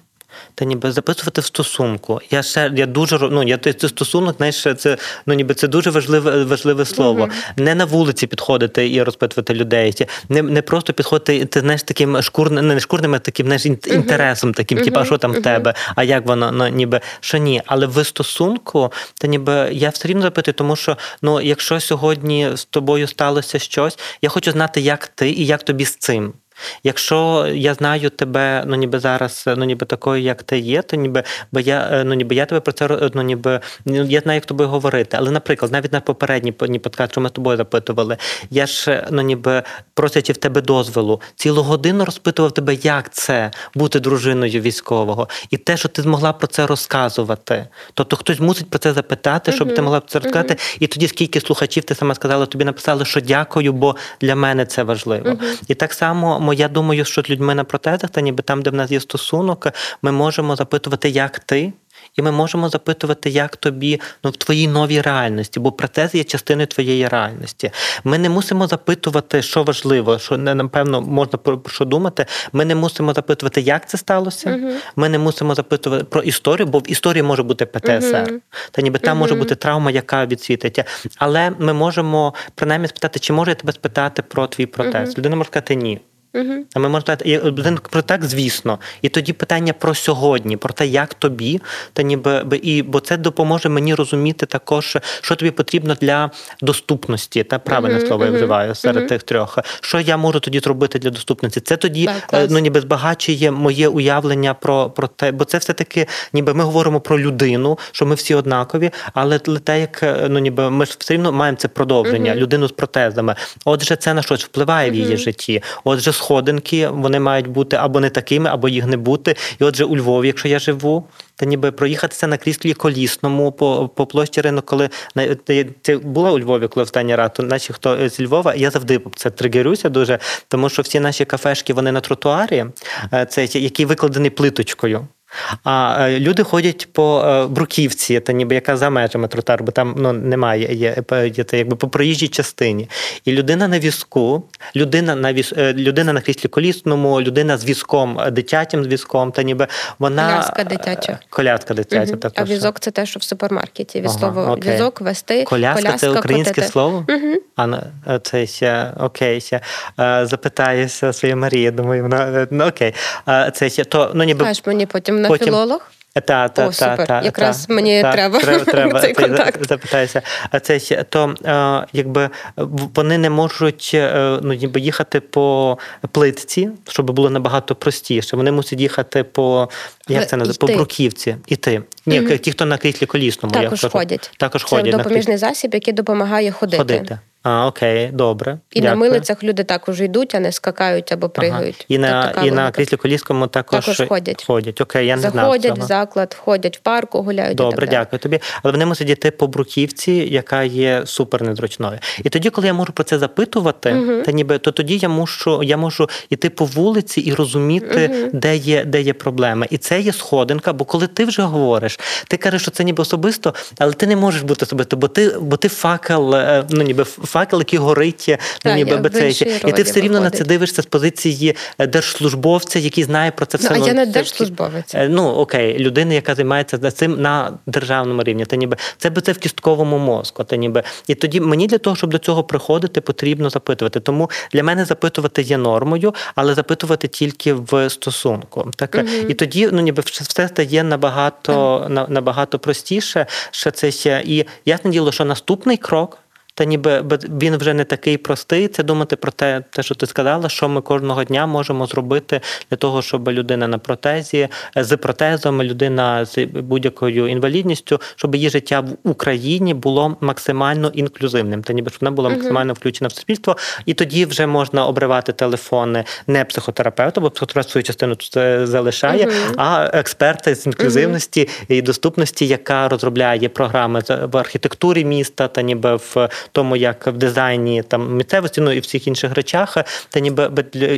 Та ніби записувати в стосунку. Я ще я дуже ну я це стосунок, знаєш, це ну ніби це дуже важливе важливе слово. Mm-hmm. Не на вулиці підходити і розпитувати людей. Не не просто підходити ти знаєш, таким шкурним, не шкурним, а таким знаєш, інтересом, таким, mm-hmm. типу, а що там в тебе, а як воно ну, ніби що ні. Але в стосунку, та ніби я все рівно запитую, тому що ну, якщо сьогодні з тобою сталося щось, я хочу знати, як ти і як тобі з цим. Якщо я знаю тебе, ну ніби зараз, ну ніби такою, як ти є, то ніби бо я е, ну ніби я тебе про це ну ніби ну, я знаю, як тобою говорити. Але, наприклад, навіть на попередній подкаст, що ми з тобою запитували, я ж ну ніби просячи в тебе дозволу, цілу годину розпитував тебе, як це бути дружиною військового, і те, що ти змогла про це розказувати. Тобто хтось мусить про це запитати, щоб uh-huh. ти могла про це розказати. Uh-huh. І тоді скільки слухачів ти сама сказала, тобі написали, що дякую, бо для мене це важливо. Uh-huh. І так само я думаю, що людьми на протезах, та ніби там, де в нас є стосунок, ми можемо запитувати, як ти. І ми можемо запитувати, як тобі ну, в твоїй новій реальності, бо протез є частиною твоєї реальності. Ми не мусимо запитувати, що важливо, що не напевно можна про що думати. Ми не мусимо запитувати, як це сталося. uh Ми не мусимо запитувати про історію, бо в історії може бути ПТСР. uh Та ніби там uh може бути травма, яка відсвітить. Але ми можемо принаймні спитати, чи може я тебе спитати про твій протез. Людина може сказати ні. Угу. А ми можемо сказати, про так, звісно. І тоді питання про сьогодні, про те, як тобі, та ніби і бо це допоможе мені розуміти також, що тобі потрібно для доступності, та правильне угу, слово я вживаю серед тих трьох. Що я можу тоді зробити для доступності? Це тоді так, ну ніби збагачує моє уявлення про про те, бо це все таки, ніби ми говоримо про людину, що ми всі однакові, але те, як ну ніби ми ж все рівно маємо це продовження, людину з протезами. Отже, це на щось впливає в її житті. Отже, сходинки, вони мають бути або не такими, або їх не бути. І отже, у Львові, якщо я живу, та ніби проїхатися на кріслі колісному по по площі ринок, коли ти була у Львові, коли останній раз, то наші хто з Львова, я завжди це тригерюся дуже, тому що всі наші кафешки вони на тротуарі, е, це який викладений плиточкою. А е, люди ходять по е, бруківці, та ніби яка за межами тротуару, бо там ну, немає, є, є це якби по проїжджій частині. І людина на візку, людина на віз, е, людина на кріслі колісному, людина з візком, дитячим з візком, та ніби вона коляска дитяча. Коляска дитяча угу. також. А візок це те, що в супермаркеті. Від ага, візок вести. Коляска, коляска це українське котити. слово? Угу. А це ще окей, ще запитаюся своєї Марії. Думаю, вона ну окей. Це ще то ну ніби Кажеш мені потім на Потім... філолог? Та, та, О, супер. Та, та, Якраз та, мені та, треба треба цей контакт. запитаюся. А це то якби вони не можуть е, ну, ніби їхати по плитці, щоб було набагато простіше. Вони мусять їхати по як це називає, по бруківці. Іти. Ні, mm ті, хто на кріслі колісному. Також ходять. Також це ходять. допоміжний засіб, який допомагає ходити. ходити. А, окей, добре. І Дякую. на милицях люди також йдуть, а не скакають або пригають. Ага. І на і на кріслі коліському також, також ходять. ходять. Окей, я не Заходять знав в заклад, ходять в парку, гуляють. Добре, і так дякую тобі. Але вони мусять йти по бруківці, яка є супер незручною. І тоді, коли я можу про це запитувати, угу. та ніби то тоді я можу я можу йти по вулиці і розуміти, угу. де є де є проблема. І це є сходинка, бо коли ти вже говориш, ти кажеш, що це ніби особисто, але ти не можеш бути особисто, бо ти бо ти факел, е, ну ніби факел, який горить ну ніби бецейті. І ти все рівно на це дивишся з позиції е, держслужбовця, який знає про це все. Ну, а я не держслужбовець. Е, ну окей, людина, яка займається цим на державному рівні. Та ніби це би це в кістковому мозку. Та ніби і тоді мені для того, щоб до цього приходити, потрібно запитувати. Тому для мене запитувати є нормою, але запитувати тільки в стосунку. Так угу. і тоді ну ніби все стає набагато набагато простіше. Що це ще і ясне діло, що наступний крок. Та ніби він вже не такий простий. Це думати про те, те, що ти сказала, що ми кожного дня можемо зробити для того, щоб людина на протезі з протезом, людина з будь-якою інвалідністю, щоб її життя в Україні було максимально інклюзивним, та ніби щоб вона була максимально включена в суспільство, і тоді вже можна обривати телефони не психотерапевта, бо психотерапевт свою частину тут е, залишає, uh-huh. а експерта з інклюзивності uh-huh. і доступності, яка розробляє програми в архітектурі міста та ніби в тому, як в дизайні там місцевості, ну і всіх інших речах, та ніби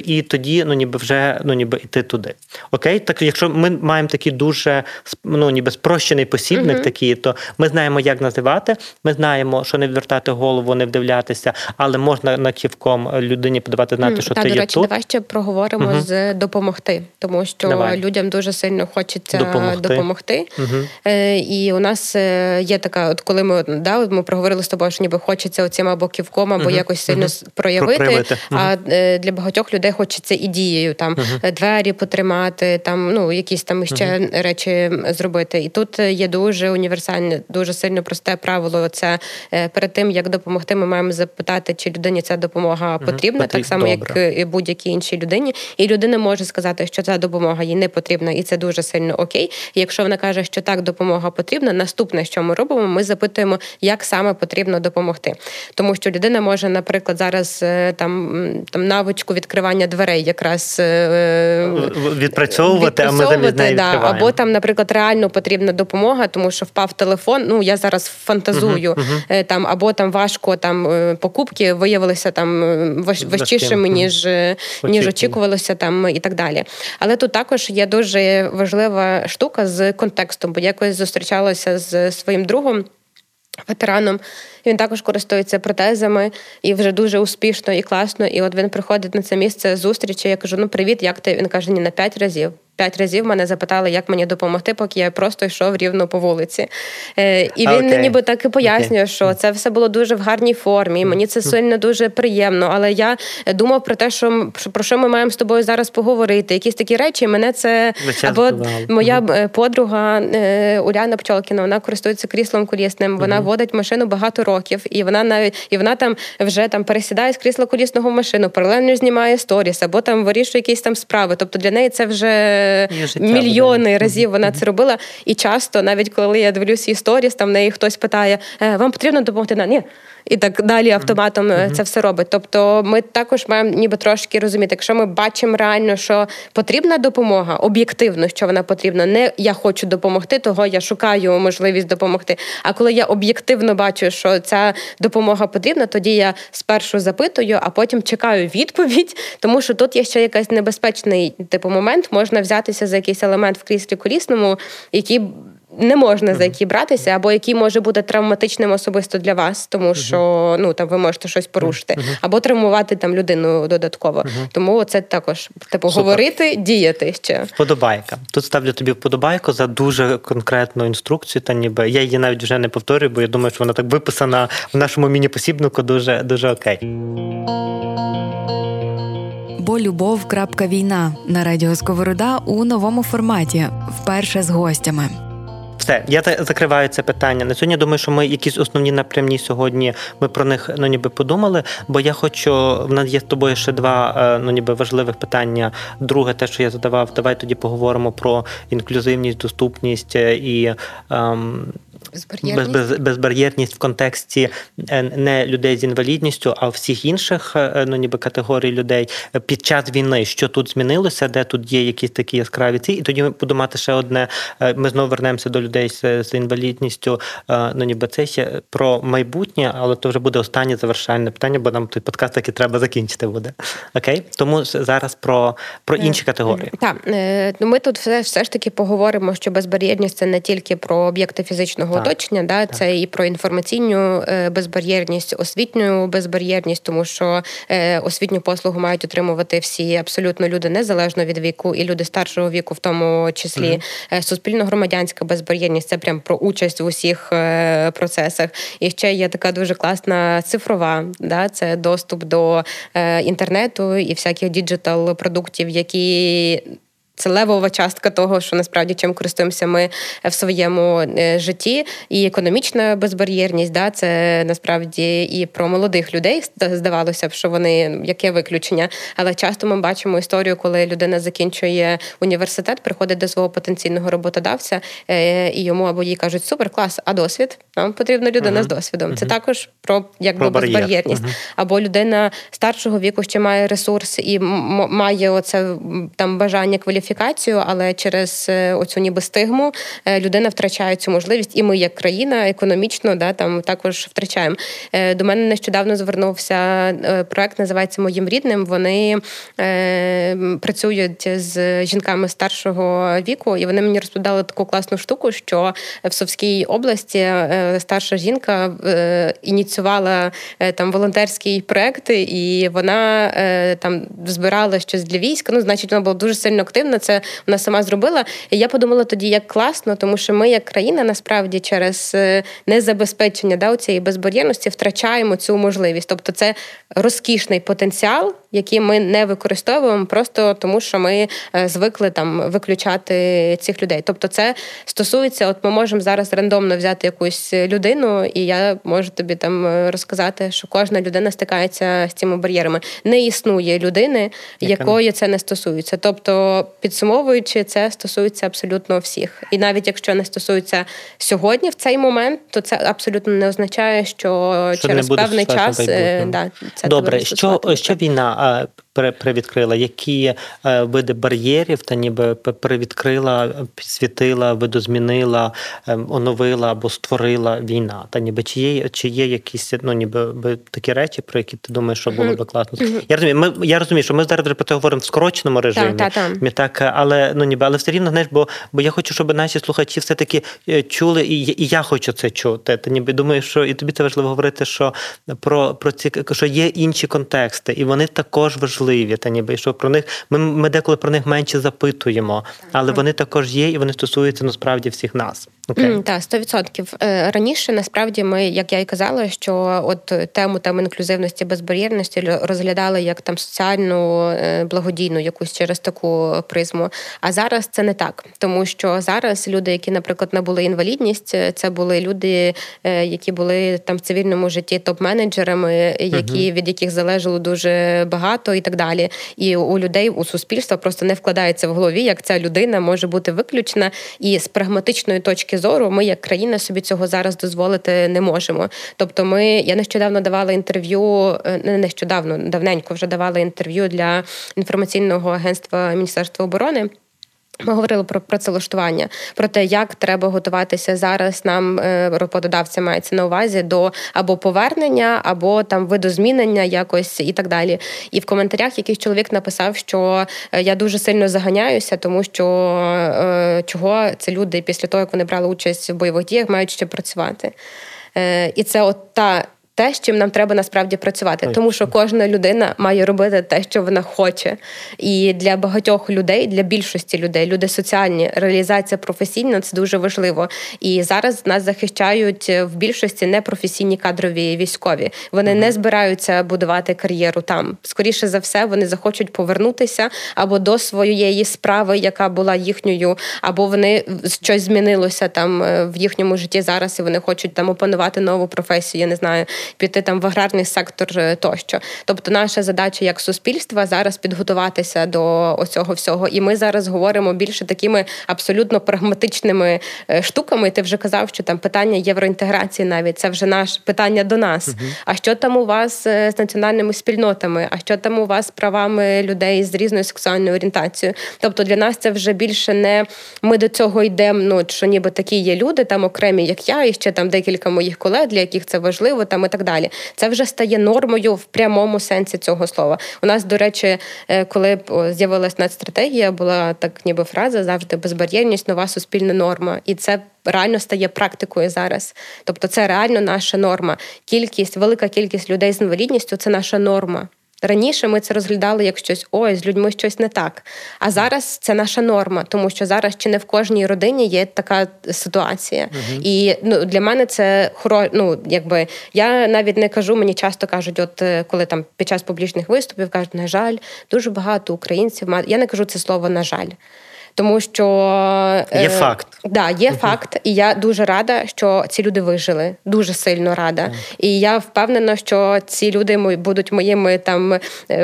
і тоді ну ніби вже ну ніби йти туди. Окей, так якщо ми маємо такий дуже ну ніби спрощений посібник, uh-huh. такий, то ми знаємо, як називати. Ми знаємо, що не відвертати голову, не вдивлятися, але можна на ківком людині подавати знати, що Та, ти до є речі, тут. давай ще проговоримо uh-huh. з допомогти, тому що давай. людям дуже сильно хочеться допомогти. допомогти. Uh-huh. І у нас е, є така, от коли ми да, ми проговорили з тобою, що ніби хочеться оцім або ківком, або якось сильно проявити. проявити. А для багатьох людей хочеться і дією там двері потримати, там ну якісь там ще речі зробити. І тут є дуже універсальне, дуже сильно просте правило. Це е, перед тим як допомогти, ми маємо запитати, чи людині ця допомога потрібна, так само, Добре. як і будь-якій іншій людині. І людина може сказати, що ця допомога їй не потрібна, і це дуже сильно окей. Якщо вона каже, що так, допомога потрібна, наступне, що ми робимо, ми запитуємо, як саме потрібно допомогти. Тому що людина може, наприклад, зараз е, там там навичку відкривання дверей, якраз е, відпрацьовувати, а ми замість неї да, або там, наприклад, реально потрібна допомога, тому що впав телефон. Ну я зараз фантазую uh-huh, uh-huh. там, або там важко там покупки виявилися там важчішими, ніж ніж очікувалося там і так далі. Але тут також є дуже важлива штука з контекстом, бо якось зустрічалася з своїм другом. Ветераном він також користується протезами і вже дуже успішно і класно. І от він приходить на це місце зустрічі. Я кажу: ну привіт, як ти? Він каже: ні, на п'ять разів. П'ять разів мене запитали, як мені допомогти, поки я просто йшов рівно по вулиці. Е, І він okay. ніби так і пояснює, okay. що це все було дуже в гарній формі. Мені це сильно дуже приємно. Але я думав про те, що про що ми маємо з тобою зараз поговорити. Якісь такі речі. Мене це або моя mm-hmm. подруга е, Уляна Пчолкіна, вона користується кріслом колісним. Вона mm-hmm. водить машину багато років, і вона навіть і вона там вже там пересідає з крісла колісного в машину, паралельно знімає сторіс, або там вирішує якісь там справи. Тобто для неї це вже мільйони буде. разів вона це робила. І часто, навіть коли я дивлюся сторіс, там в неї хтось питає: «Е, вам потрібно допомогти? Ні, і так далі автоматом mm-hmm. це все робить. Тобто, ми також маємо ніби трошки розуміти, якщо ми бачимо реально, що потрібна допомога, об'єктивно, що вона потрібна, не я хочу допомогти, того я шукаю можливість допомогти. А коли я об'єктивно бачу, що ця допомога потрібна, тоді я спершу запитую, а потім чекаю відповідь, тому що тут є ще якийсь небезпечний типу момент, можна взятися за якийсь елемент в кріслі колісному, який не можна за які братися, або який може бути травматичним особисто для вас, тому що ну там ви можете щось порушити, або травмувати там людину додатково. Тому це також типу Супер. говорити, діяти ще. Вподобайка. Тут ставлю тобі вподобайку за дуже конкретну інструкцію. Та ніби я її навіть вже не повторюю, бо я думаю, що вона так виписана в нашому міні-посібнику дуже дуже окей. Бо любов. Війна на радіо Сковорода у новому форматі вперше з гостями. Все, я закриваю це питання. На сьогодні думаю, що ми якісь основні напрямні сьогодні. Ми про них ну ніби подумали. Бо я хочу в нас є з тобою ще два е, ну ніби важливих питання. Друге, те, що я задавав, давай тоді поговоримо про інклюзивність, доступність е, і. Ем, Безбар'єрність? Без, безбар'єрність в контексті е, не людей з інвалідністю, а всіх інших е, ну, ніби категорій людей під час війни, що тут змінилося, де тут є якісь такі яскраві ці. І тоді ми будемо мати ще одне. Е, ми знову вернемося до людей з, з інвалідністю. Ну ніби це ще про майбутнє, але то вже буде останнє завершальне питання, бо нам той подкаст таки треба закінчити буде. Окей, тому зараз про про інші категорії. Так, ну ми тут все, все ж таки поговоримо, що безбар'єрність це не тільки про об'єкти фізичного оточення, да, це і про інформаційну е, безбар'єрність, освітню безбар'єрність, тому що е, освітню послугу мають отримувати всі абсолютно люди незалежно від віку, і люди старшого віку, в тому числі mm-hmm. суспільно-громадянська безбар'єрність це прям про участь в усіх процесах. І ще є така дуже класна цифрова, да, це доступ до інтернету і всяких digital продуктів, які це левова частка того, що насправді чим користуємося ми в своєму е, житті, і економічна безбар'єрність, да, це насправді і про молодих людей здавалося б, що вони яке виключення. Але часто ми бачимо історію, коли людина закінчує університет, приходить до свого потенційного роботодавця, е, і йому або їй кажуть супер клас, а досвід нам потрібна людина uh-huh. з досвідом. Uh-huh. Це також про якби про безбар'єрність. Uh-huh. Або людина старшого віку ще має ресурс і має оце там бажання кваліфікації кваліфікацію, але через оцю ніби стигму людина втрачає цю можливість, і ми, як країна, економічно да там також втрачаємо. До мене нещодавно звернувся проект, називається Моїм рідним. Вони працюють з жінками старшого віку, і вони мені розповідали таку класну штуку, що в Совській області старша жінка ініціювала там волонтерський проект, і вона там збирала щось для війська. Ну, значить, вона була дуже сильно активна. Це вона сама зробила. І я подумала тоді, як класно, тому що ми, як країна, насправді через е, незабезпечення да, цієї безбар'єрності втрачаємо цю можливість. Тобто, це розкішний потенціал, який ми не використовуємо, просто тому, що ми е, звикли там виключати цих людей. Тобто, це стосується, от ми можемо зараз рандомно взяти якусь людину, і я можу тобі там е, розказати, що кожна людина стикається з цими бар'єрами. Не існує людини, якої це не стосується. Тобто, підсумовуючи, це стосується абсолютно всіх. І навіть якщо не стосується сьогодні, в цей момент, то це абсолютно не означає, що, що через певний час е, да, це добре. Що що війна uh, привідкрила, які е, види бар'єрів та ніби привідкрила, підсвітила, видозмінила, ем, оновила або створила війна? Та ніби чи є чи є якісь ну ніби такі речі, про які ти думаєш, що було би класно? Я розумію, ми я розумію, що ми зараз про це говоримо в скороченому режимі, та, та, та. так, але ну ніби, але все рівно знаєш, бо бо я хочу, щоб наші слухачі все таки е, чули, і і я хочу це чути. Та ніби думаю, що і тобі це важливо говорити, що про про ці що є інші контексти, і вони також важливі важливі, та ніби що про них ми ми деколи про них менше запитуємо, але вони також є і вони стосуються насправді всіх нас. Okay. Так, 100%. Е, раніше насправді ми, як я й казала, що от тему там інклюзивності, безбар'єрності розглядали як там соціальну е, благодійну якусь через таку призму. А зараз це не так, тому що зараз люди, які, наприклад, набули інвалідність, е, це були люди, які були там в цивільному житті топ-менеджерами, які uh-huh. від яких залежало дуже багато і так далі. І у людей у суспільства просто не вкладається в голові, як ця людина може бути виключена і з прагматичної точки точки зору, ми як країна собі цього зараз дозволити не можемо. Тобто, ми я нещодавно давала інтерв'ю, е, не нещодавно, давненько вже давала інтерв'ю для інформаційного агентства Міністерства оборони. Ми говорили про працевлаштування, про те, як треба готуватися зараз. Нам е, роботодавця мається на увазі до або повернення, або там видозмінення якось і так далі. І в коментарях якийсь чоловік написав, що е, я дуже сильно заганяюся, тому що е, чого це люди після того, як вони брали участь в бойових діях, мають ще працювати. І це от та те, з чим нам треба насправді працювати, тому що кожна людина має робити те, що вона хоче. І для багатьох людей, для більшості людей, люди соціальні, реалізація професійна це дуже важливо. І зараз нас захищають в більшості непрофесійні кадрові військові. Вони mm-hmm. не збираються будувати кар'єру там. Скоріше за все, вони захочуть повернутися або до своєї справи, яка була їхньою, або вони щось змінилося там е, в їхньому житті зараз, і вони хочуть там опанувати нову професію. Я не знаю піти там в аграрний сектор е, тощо. Тобто, наша задача як суспільства зараз підготуватися до цього всього. І ми зараз говоримо більше такими абсолютно прагматичними е, штуками. Ти вже казав, що там питання євроінтеграції навіть це вже наше питання до нас. Угу. А що там у вас е, з національними спільнотами? А що там у вас з правами людей з різною сексуальною орієнтацією? Тобто для нас це вже більше не ми до цього йдемо. Ну що ніби такі є люди, там окремі, як я, і ще там декілька моїх колег, для яких це важливо, там і так далі. Це вже стає нормою в прямому сенсі цього слова. У нас, до речі, е, коли з'явилась нацстратегія, була так, ніби фраза завжди безбар'єрність, нова суспільна норма, і це. Реально стає практикою зараз, тобто це реально наша норма. Кількість, велика кількість людей з інвалідністю це наша норма. Раніше ми це розглядали як щось ой, з людьми щось не так. А зараз це наша норма, тому що зараз чи не в кожній родині є така ситуація. Угу. І ну для мене це хоро... ну, якби я навіть не кажу, мені часто кажуть, от е, коли там під час публічних виступів кажуть, на жаль, дуже багато українців. Я не кажу це слово на жаль. Тому що є факт. Да, є uh факт, і я дуже рада, що ці люди вижили. Дуже сильно рада. uh І я впевнена, що ці люди будуть моїми там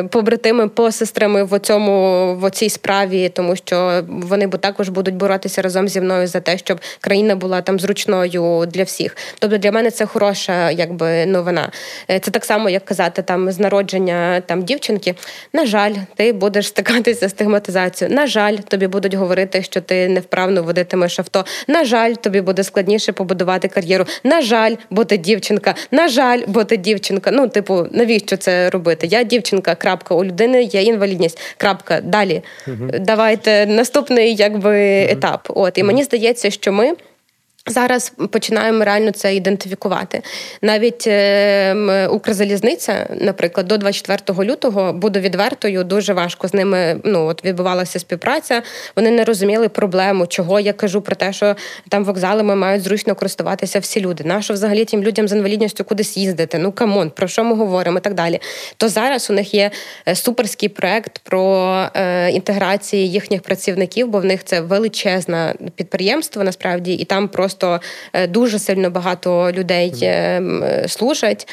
побратими, посестрами в цьому в цій справі, тому що вони також будуть боротися разом зі мною за те, щоб країна була там зручною для всіх. Тобто для мене це хороша, якби новина. Це так само, як казати, там з народження там дівчинки. На жаль, ти будеш стикатися з стигматизацією. На жаль, тобі будуть говорити, що ти невправно водитимеш авто. На жаль, тобі буде складніше побудувати кар'єру. На жаль, бо ти дівчинка. На жаль, бо ти дівчинка. Ну, типу, навіщо це робити? Я дівчинка. Крапка у людини є інвалідність. Крапка далі. Угу. Давайте наступний якби угу. етап. От і мені здається, що ми. Зараз починаємо реально це ідентифікувати. Навіть е, Укрзалізниця, наприклад, до 24 лютого буду відвертою, дуже важко з ними ну от відбувалася співпраця. Вони не розуміли проблему, чого я кажу про те, що там вокзалами мають зручно користуватися всі люди. Нащо взагалі тим людям з інвалідністю кудись їздити? Ну come on, про що ми говоримо і так далі. То зараз у них є е, суперський проект про е, інтеграцію їхніх працівників, бо в них це величезне підприємство насправді, і там просто просто е, дуже сильно багато людей е, служать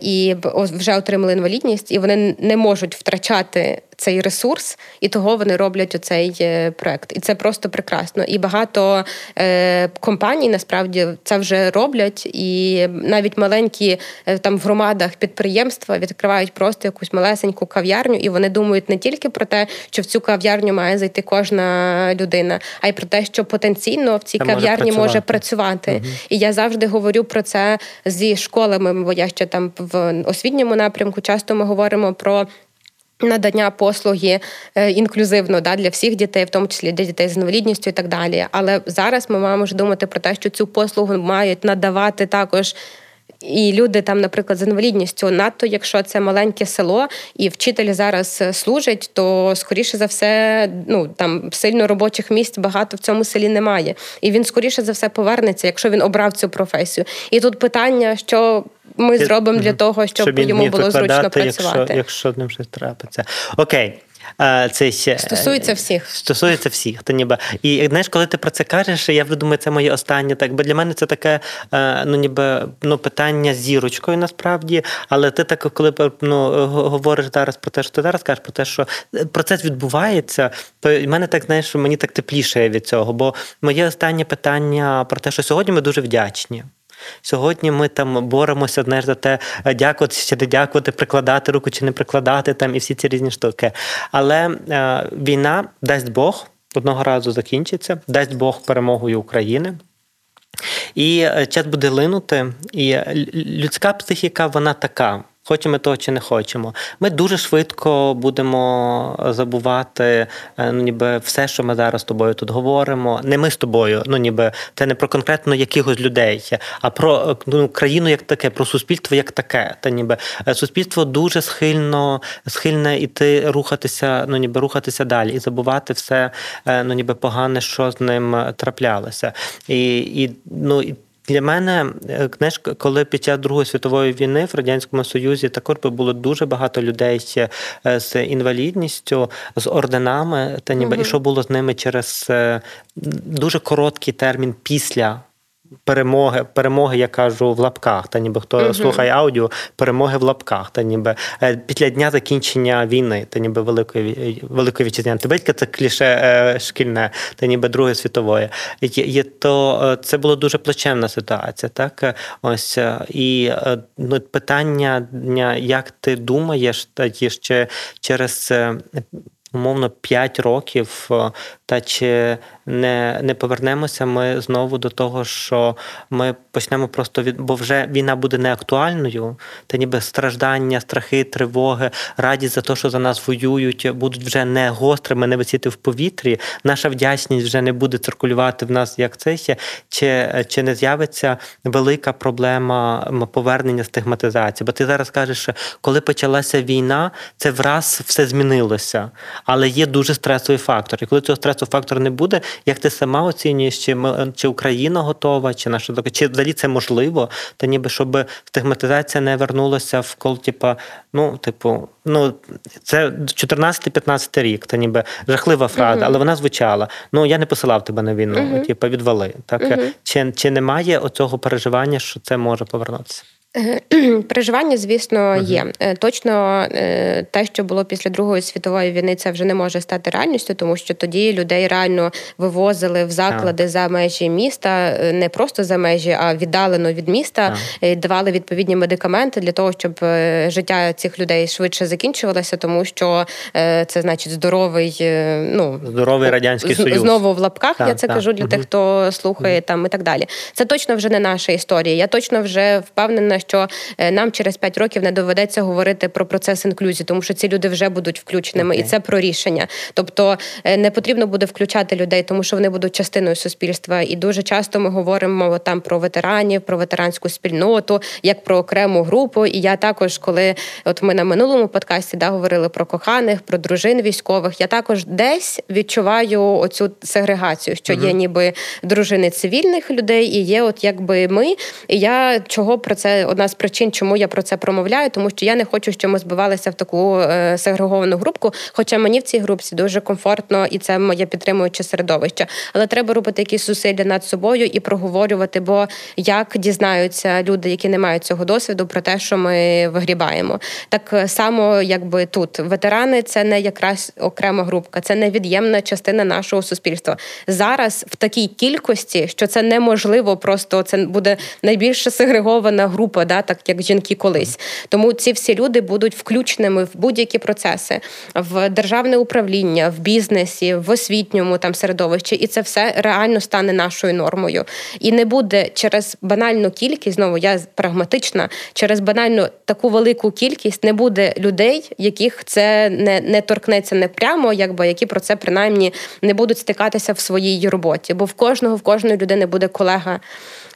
і вже отримали інвалідність, і вони не можуть втрачати цей ресурс, і того вони роблять оцей е, проект. І це просто прекрасно. І багато е, компаній насправді це вже роблять, і навіть маленькі е, там в громадах підприємства відкривають просто якусь малесеньку кав'ярню, і вони думають не тільки про те, що в цю кав'ярню має зайти кожна людина, а й про те, що потенційно в цій це кав'ярні може працювати. Може працювати. Угу. І я завжди говорю про це зі школами, бо я ще там в освітньому напрямку часто ми говоримо про. Надання послуги е, інклюзивно да, для всіх дітей, в тому числі для дітей з інвалідністю і так далі. Але зараз ми маємо ж думати про те, що цю послугу мають надавати також. І люди там, наприклад, з інвалідністю, надто якщо це маленьке село, і вчителі зараз служать, то скоріше за все, ну там сильно робочих місць багато в цьому селі немає. І він скоріше за все повернеться, якщо він обрав цю професію. І тут питання, що ми зробимо для того, щоб, щоб йому було зручно працювати. Якщо, якщо ним щось трапиться. Окей. Це ще стосується всіх. Стосується всіх. Та ніби і знаєш, коли ти про це кажеш, я вже думаю, це моє останнє. Так, бо для мене це таке, ну ніби ну питання з зірочкою насправді. Але ти так, коли ну, говориш зараз про те, що ти зараз кажеш про те, що процес відбувається, то в мене так знаєш, мені так тепліше від цього. Бо моє останнє питання про те, що сьогодні ми дуже вдячні. Сьогодні ми там боремося одне за те, е, дякувати чи не дякувати, прикладати руку чи не прикладати там і всі ці різні штуки. Але е, війна, дасть Бог, одного разу закінчиться, дасть Бог перемогою України. І е, час буде линути, і людська психіка, вона така. Хочемо того чи не хочемо. Ми дуже швидко будемо забувати, е, ну ніби все, що ми зараз з тобою тут говоримо. Не ми з тобою, ну ніби це не про конкретно якихось людей, а про е, ну, країну як таке, про суспільство як таке. Та ніби е, суспільство дуже схильно схильне іти рухатися, ну ніби рухатися далі і забувати все, ну ніби погане, що з ним траплялося. І, і ну і для мене, книжка, знаєш, коли під час Другої світової війни в радянському союзі також було дуже багато людей е, з інвалідністю, з орденами, та ніби угу. і що було з ними через е, дуже короткий термін після перемоги, перемоги, я кажу, в лапках, та ніби хто uh слухає аудіо, перемоги в лапках, та ніби е, після дня закінчення війни, та ніби великої великої вітчизняної. Тибетька це кліше е, шкільне, та ніби Другої світової. Є, є, то е, це була дуже плачевна ситуація. Так ось і ну, питання, як ти думаєш, та ще через умовно 5 років, е, та чи не не повернемося ми знову до того, що ми почнемо просто від, бо вже війна буде неактуальною, та ніби страждання, страхи, тривоги, радість за те, що за нас воюють, будуть вже не гострими, не висіти в повітрі. Наша вдячність вже не буде циркулювати в нас як це ще, чи, чи не з'явиться велика проблема повернення стигматизації. Бо ти зараз кажеш, що коли почалася війна, це враз все змінилося. але є дуже стресовий фактор. І коли цього стресового фактору не буде, як ти сама оцінюєш, чи ми, чи Україна готова, чи наша чи взагалі це можливо, то ніби щоб стигматизація не вернулася в кол, типа, ну, типу, ну це 14-15 рік, це ніби жахлива фраза, uh-huh. але вона звучала. Ну я не посилав тебе на війну, uh-huh. типу, відвали. Так uh-huh. чи, чи немає оцього переживання, що це може повернутися? Переживання, звісно, є. Uh-huh. Точно е, те, що було після Другої світової війни, це вже не може стати реальністю, тому що тоді людей реально вивозили в заклади за межі міста, е, не просто за межі, а віддалено від міста, uh-huh. давали відповідні медикаменти для того, щоб життя цих людей швидше закінчувалося, тому що це значить здоровий, ну здоровий радянський союз. знову в лапках. Я це кажу для тих, хто слухає там і так далі. Це точно вже не наша історія. Я точно вже впевнена що е, нам через 5 років не доведеться говорити про процес інклюзії, тому що ці люди вже будуть включеними, okay. і це про рішення. Тобто е, не потрібно буде включати людей, тому що вони будуть частиною суспільства. І дуже часто ми говоримо там про ветеранів, про ветеранську спільноту, як про окрему групу. І я також, коли от ми на минулому подкасті да говорили про коханих, про дружин військових, я також десь відчуваю оцю сегрегацію, що uh-huh. є ніби дружини цивільних людей, і є, от якби ми. І я чого про це одна з причин, чому я про це промовляю, тому що я не хочу, щоб ми збивалися в таку е, сегреговану групку. Хоча мені в цій групці дуже комфортно і це моє підтримуюче середовище. Але треба робити якісь зусилля над собою і проговорювати. Бо як дізнаються люди, які не мають цього досвіду, про те, що ми вигрібаємо, так само, якби тут ветерани, це не якраз окрема групка, це невід'ємна частина нашого суспільства. Зараз в такій кількості, що це неможливо, просто це буде найбільше сегрегована група да, так як жінки колись. Тому ці всі люди будуть включеними в будь-які процеси, в державне управління, в бізнесі, в освітньому там середовищі, і це все реально стане нашою нормою. І не буде через банальну кількість, знову я прагматична, через банальну таку велику кількість не буде людей, яких це не не торкнеться не прямо, якби які про це принаймні не будуть стикатися в своїй роботі. Бо в кожного в кожної людини буде колега.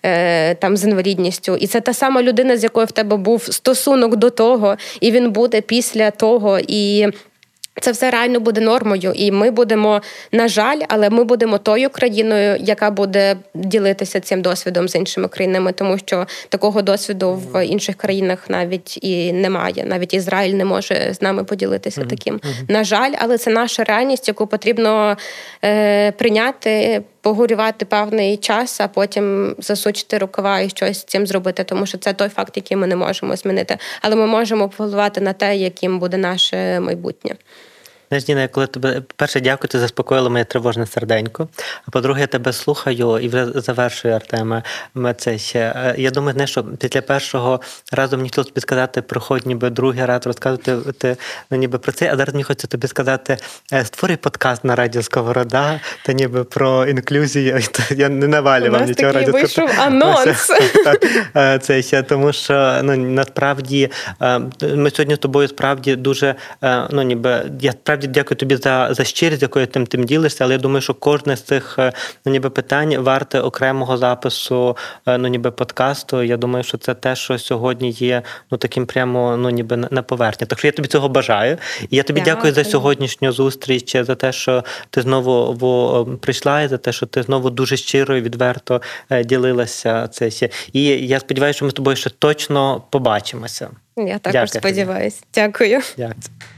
Е, там з інвалідністю, і це та сама людина, з якою в тебе був стосунок до того, і він буде після того. і... Це все реально буде нормою, і ми будемо, на жаль, але ми будемо тою країною, яка буде ділитися цим досвідом з іншими країнами, тому що такого досвіду в інших країнах навіть і немає. Навіть Ізраїль не може з нами поділитися таким. На жаль, але це наша реальність, яку потрібно е, прийняти погорювати певний час, а потім засучити рукава і щось з цим зробити, тому що це той факт, який ми не можемо змінити. Але ми можемо впливати на те, яким буде наше майбутнє. Знаєш, Ніна, коли тебе перше дякую, ти заспокоїла моє тривожне серденько. А по-друге, я тебе слухаю і вже завершую Артема. Е, я думаю, не що після першого разу мені хотілося тобі сказати, приходь ніби другий раз розказувати ти, ну, ніби про це, а зараз мені хочеться тобі сказати, е, створюй подкаст на радіо Сковорода, та ніби про інклюзію. Я не навалював нічого радіо. вийшов анонс. Е, це ще тому, що ну насправді ми сьогодні з тобою справді дуже ну ніби я справді насправді дякую тобі за за щирість, якою тим тим ділишся, але я думаю, що кожне з цих е, ну, ніби питань варте окремого запису, е, ну ніби подкасту. Я думаю, що це те, що сьогодні є ну таким прямо ну ніби на поверхні. Так що я тобі цього бажаю. І я тобі дякую, дякую за сьогоднішню зустріч, за те, що ти знову прийшла, і за те, що ти знову дуже щиро і відверто е, ділилася це. І я сподіваюся, що ми з тобою ще точно побачимося. Я також Дякую сподіваюся. Дякую. Дякую.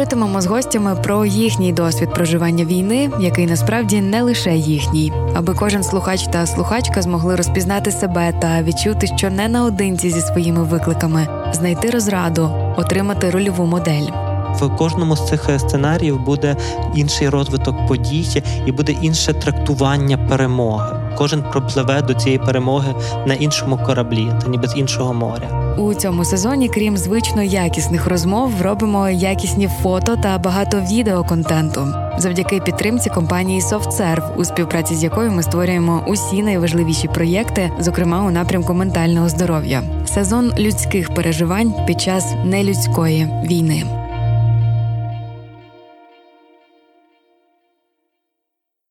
Говоритимемо з гостями про їхній досвід проживання війни, який насправді не лише їхній, аби кожен слухач та слухачка змогли розпізнати себе та відчути, що не наодинці зі своїми викликами, знайти розраду, отримати рольову модель. В кожному з цих сценаріїв буде інший розвиток подій і буде інше трактування перемоги. Кожен пропливе до цієї перемоги на іншому кораблі, та ніби з іншого моря. У цьому сезоні, крім звично якісних розмов, робимо якісні фото та багато відеоконтенту, завдяки підтримці компанії SoftServe, у співпраці з якою ми створюємо усі найважливіші проєкти, зокрема у напрямку ментального здоров'я. Сезон людських переживань під час нелюдської війни.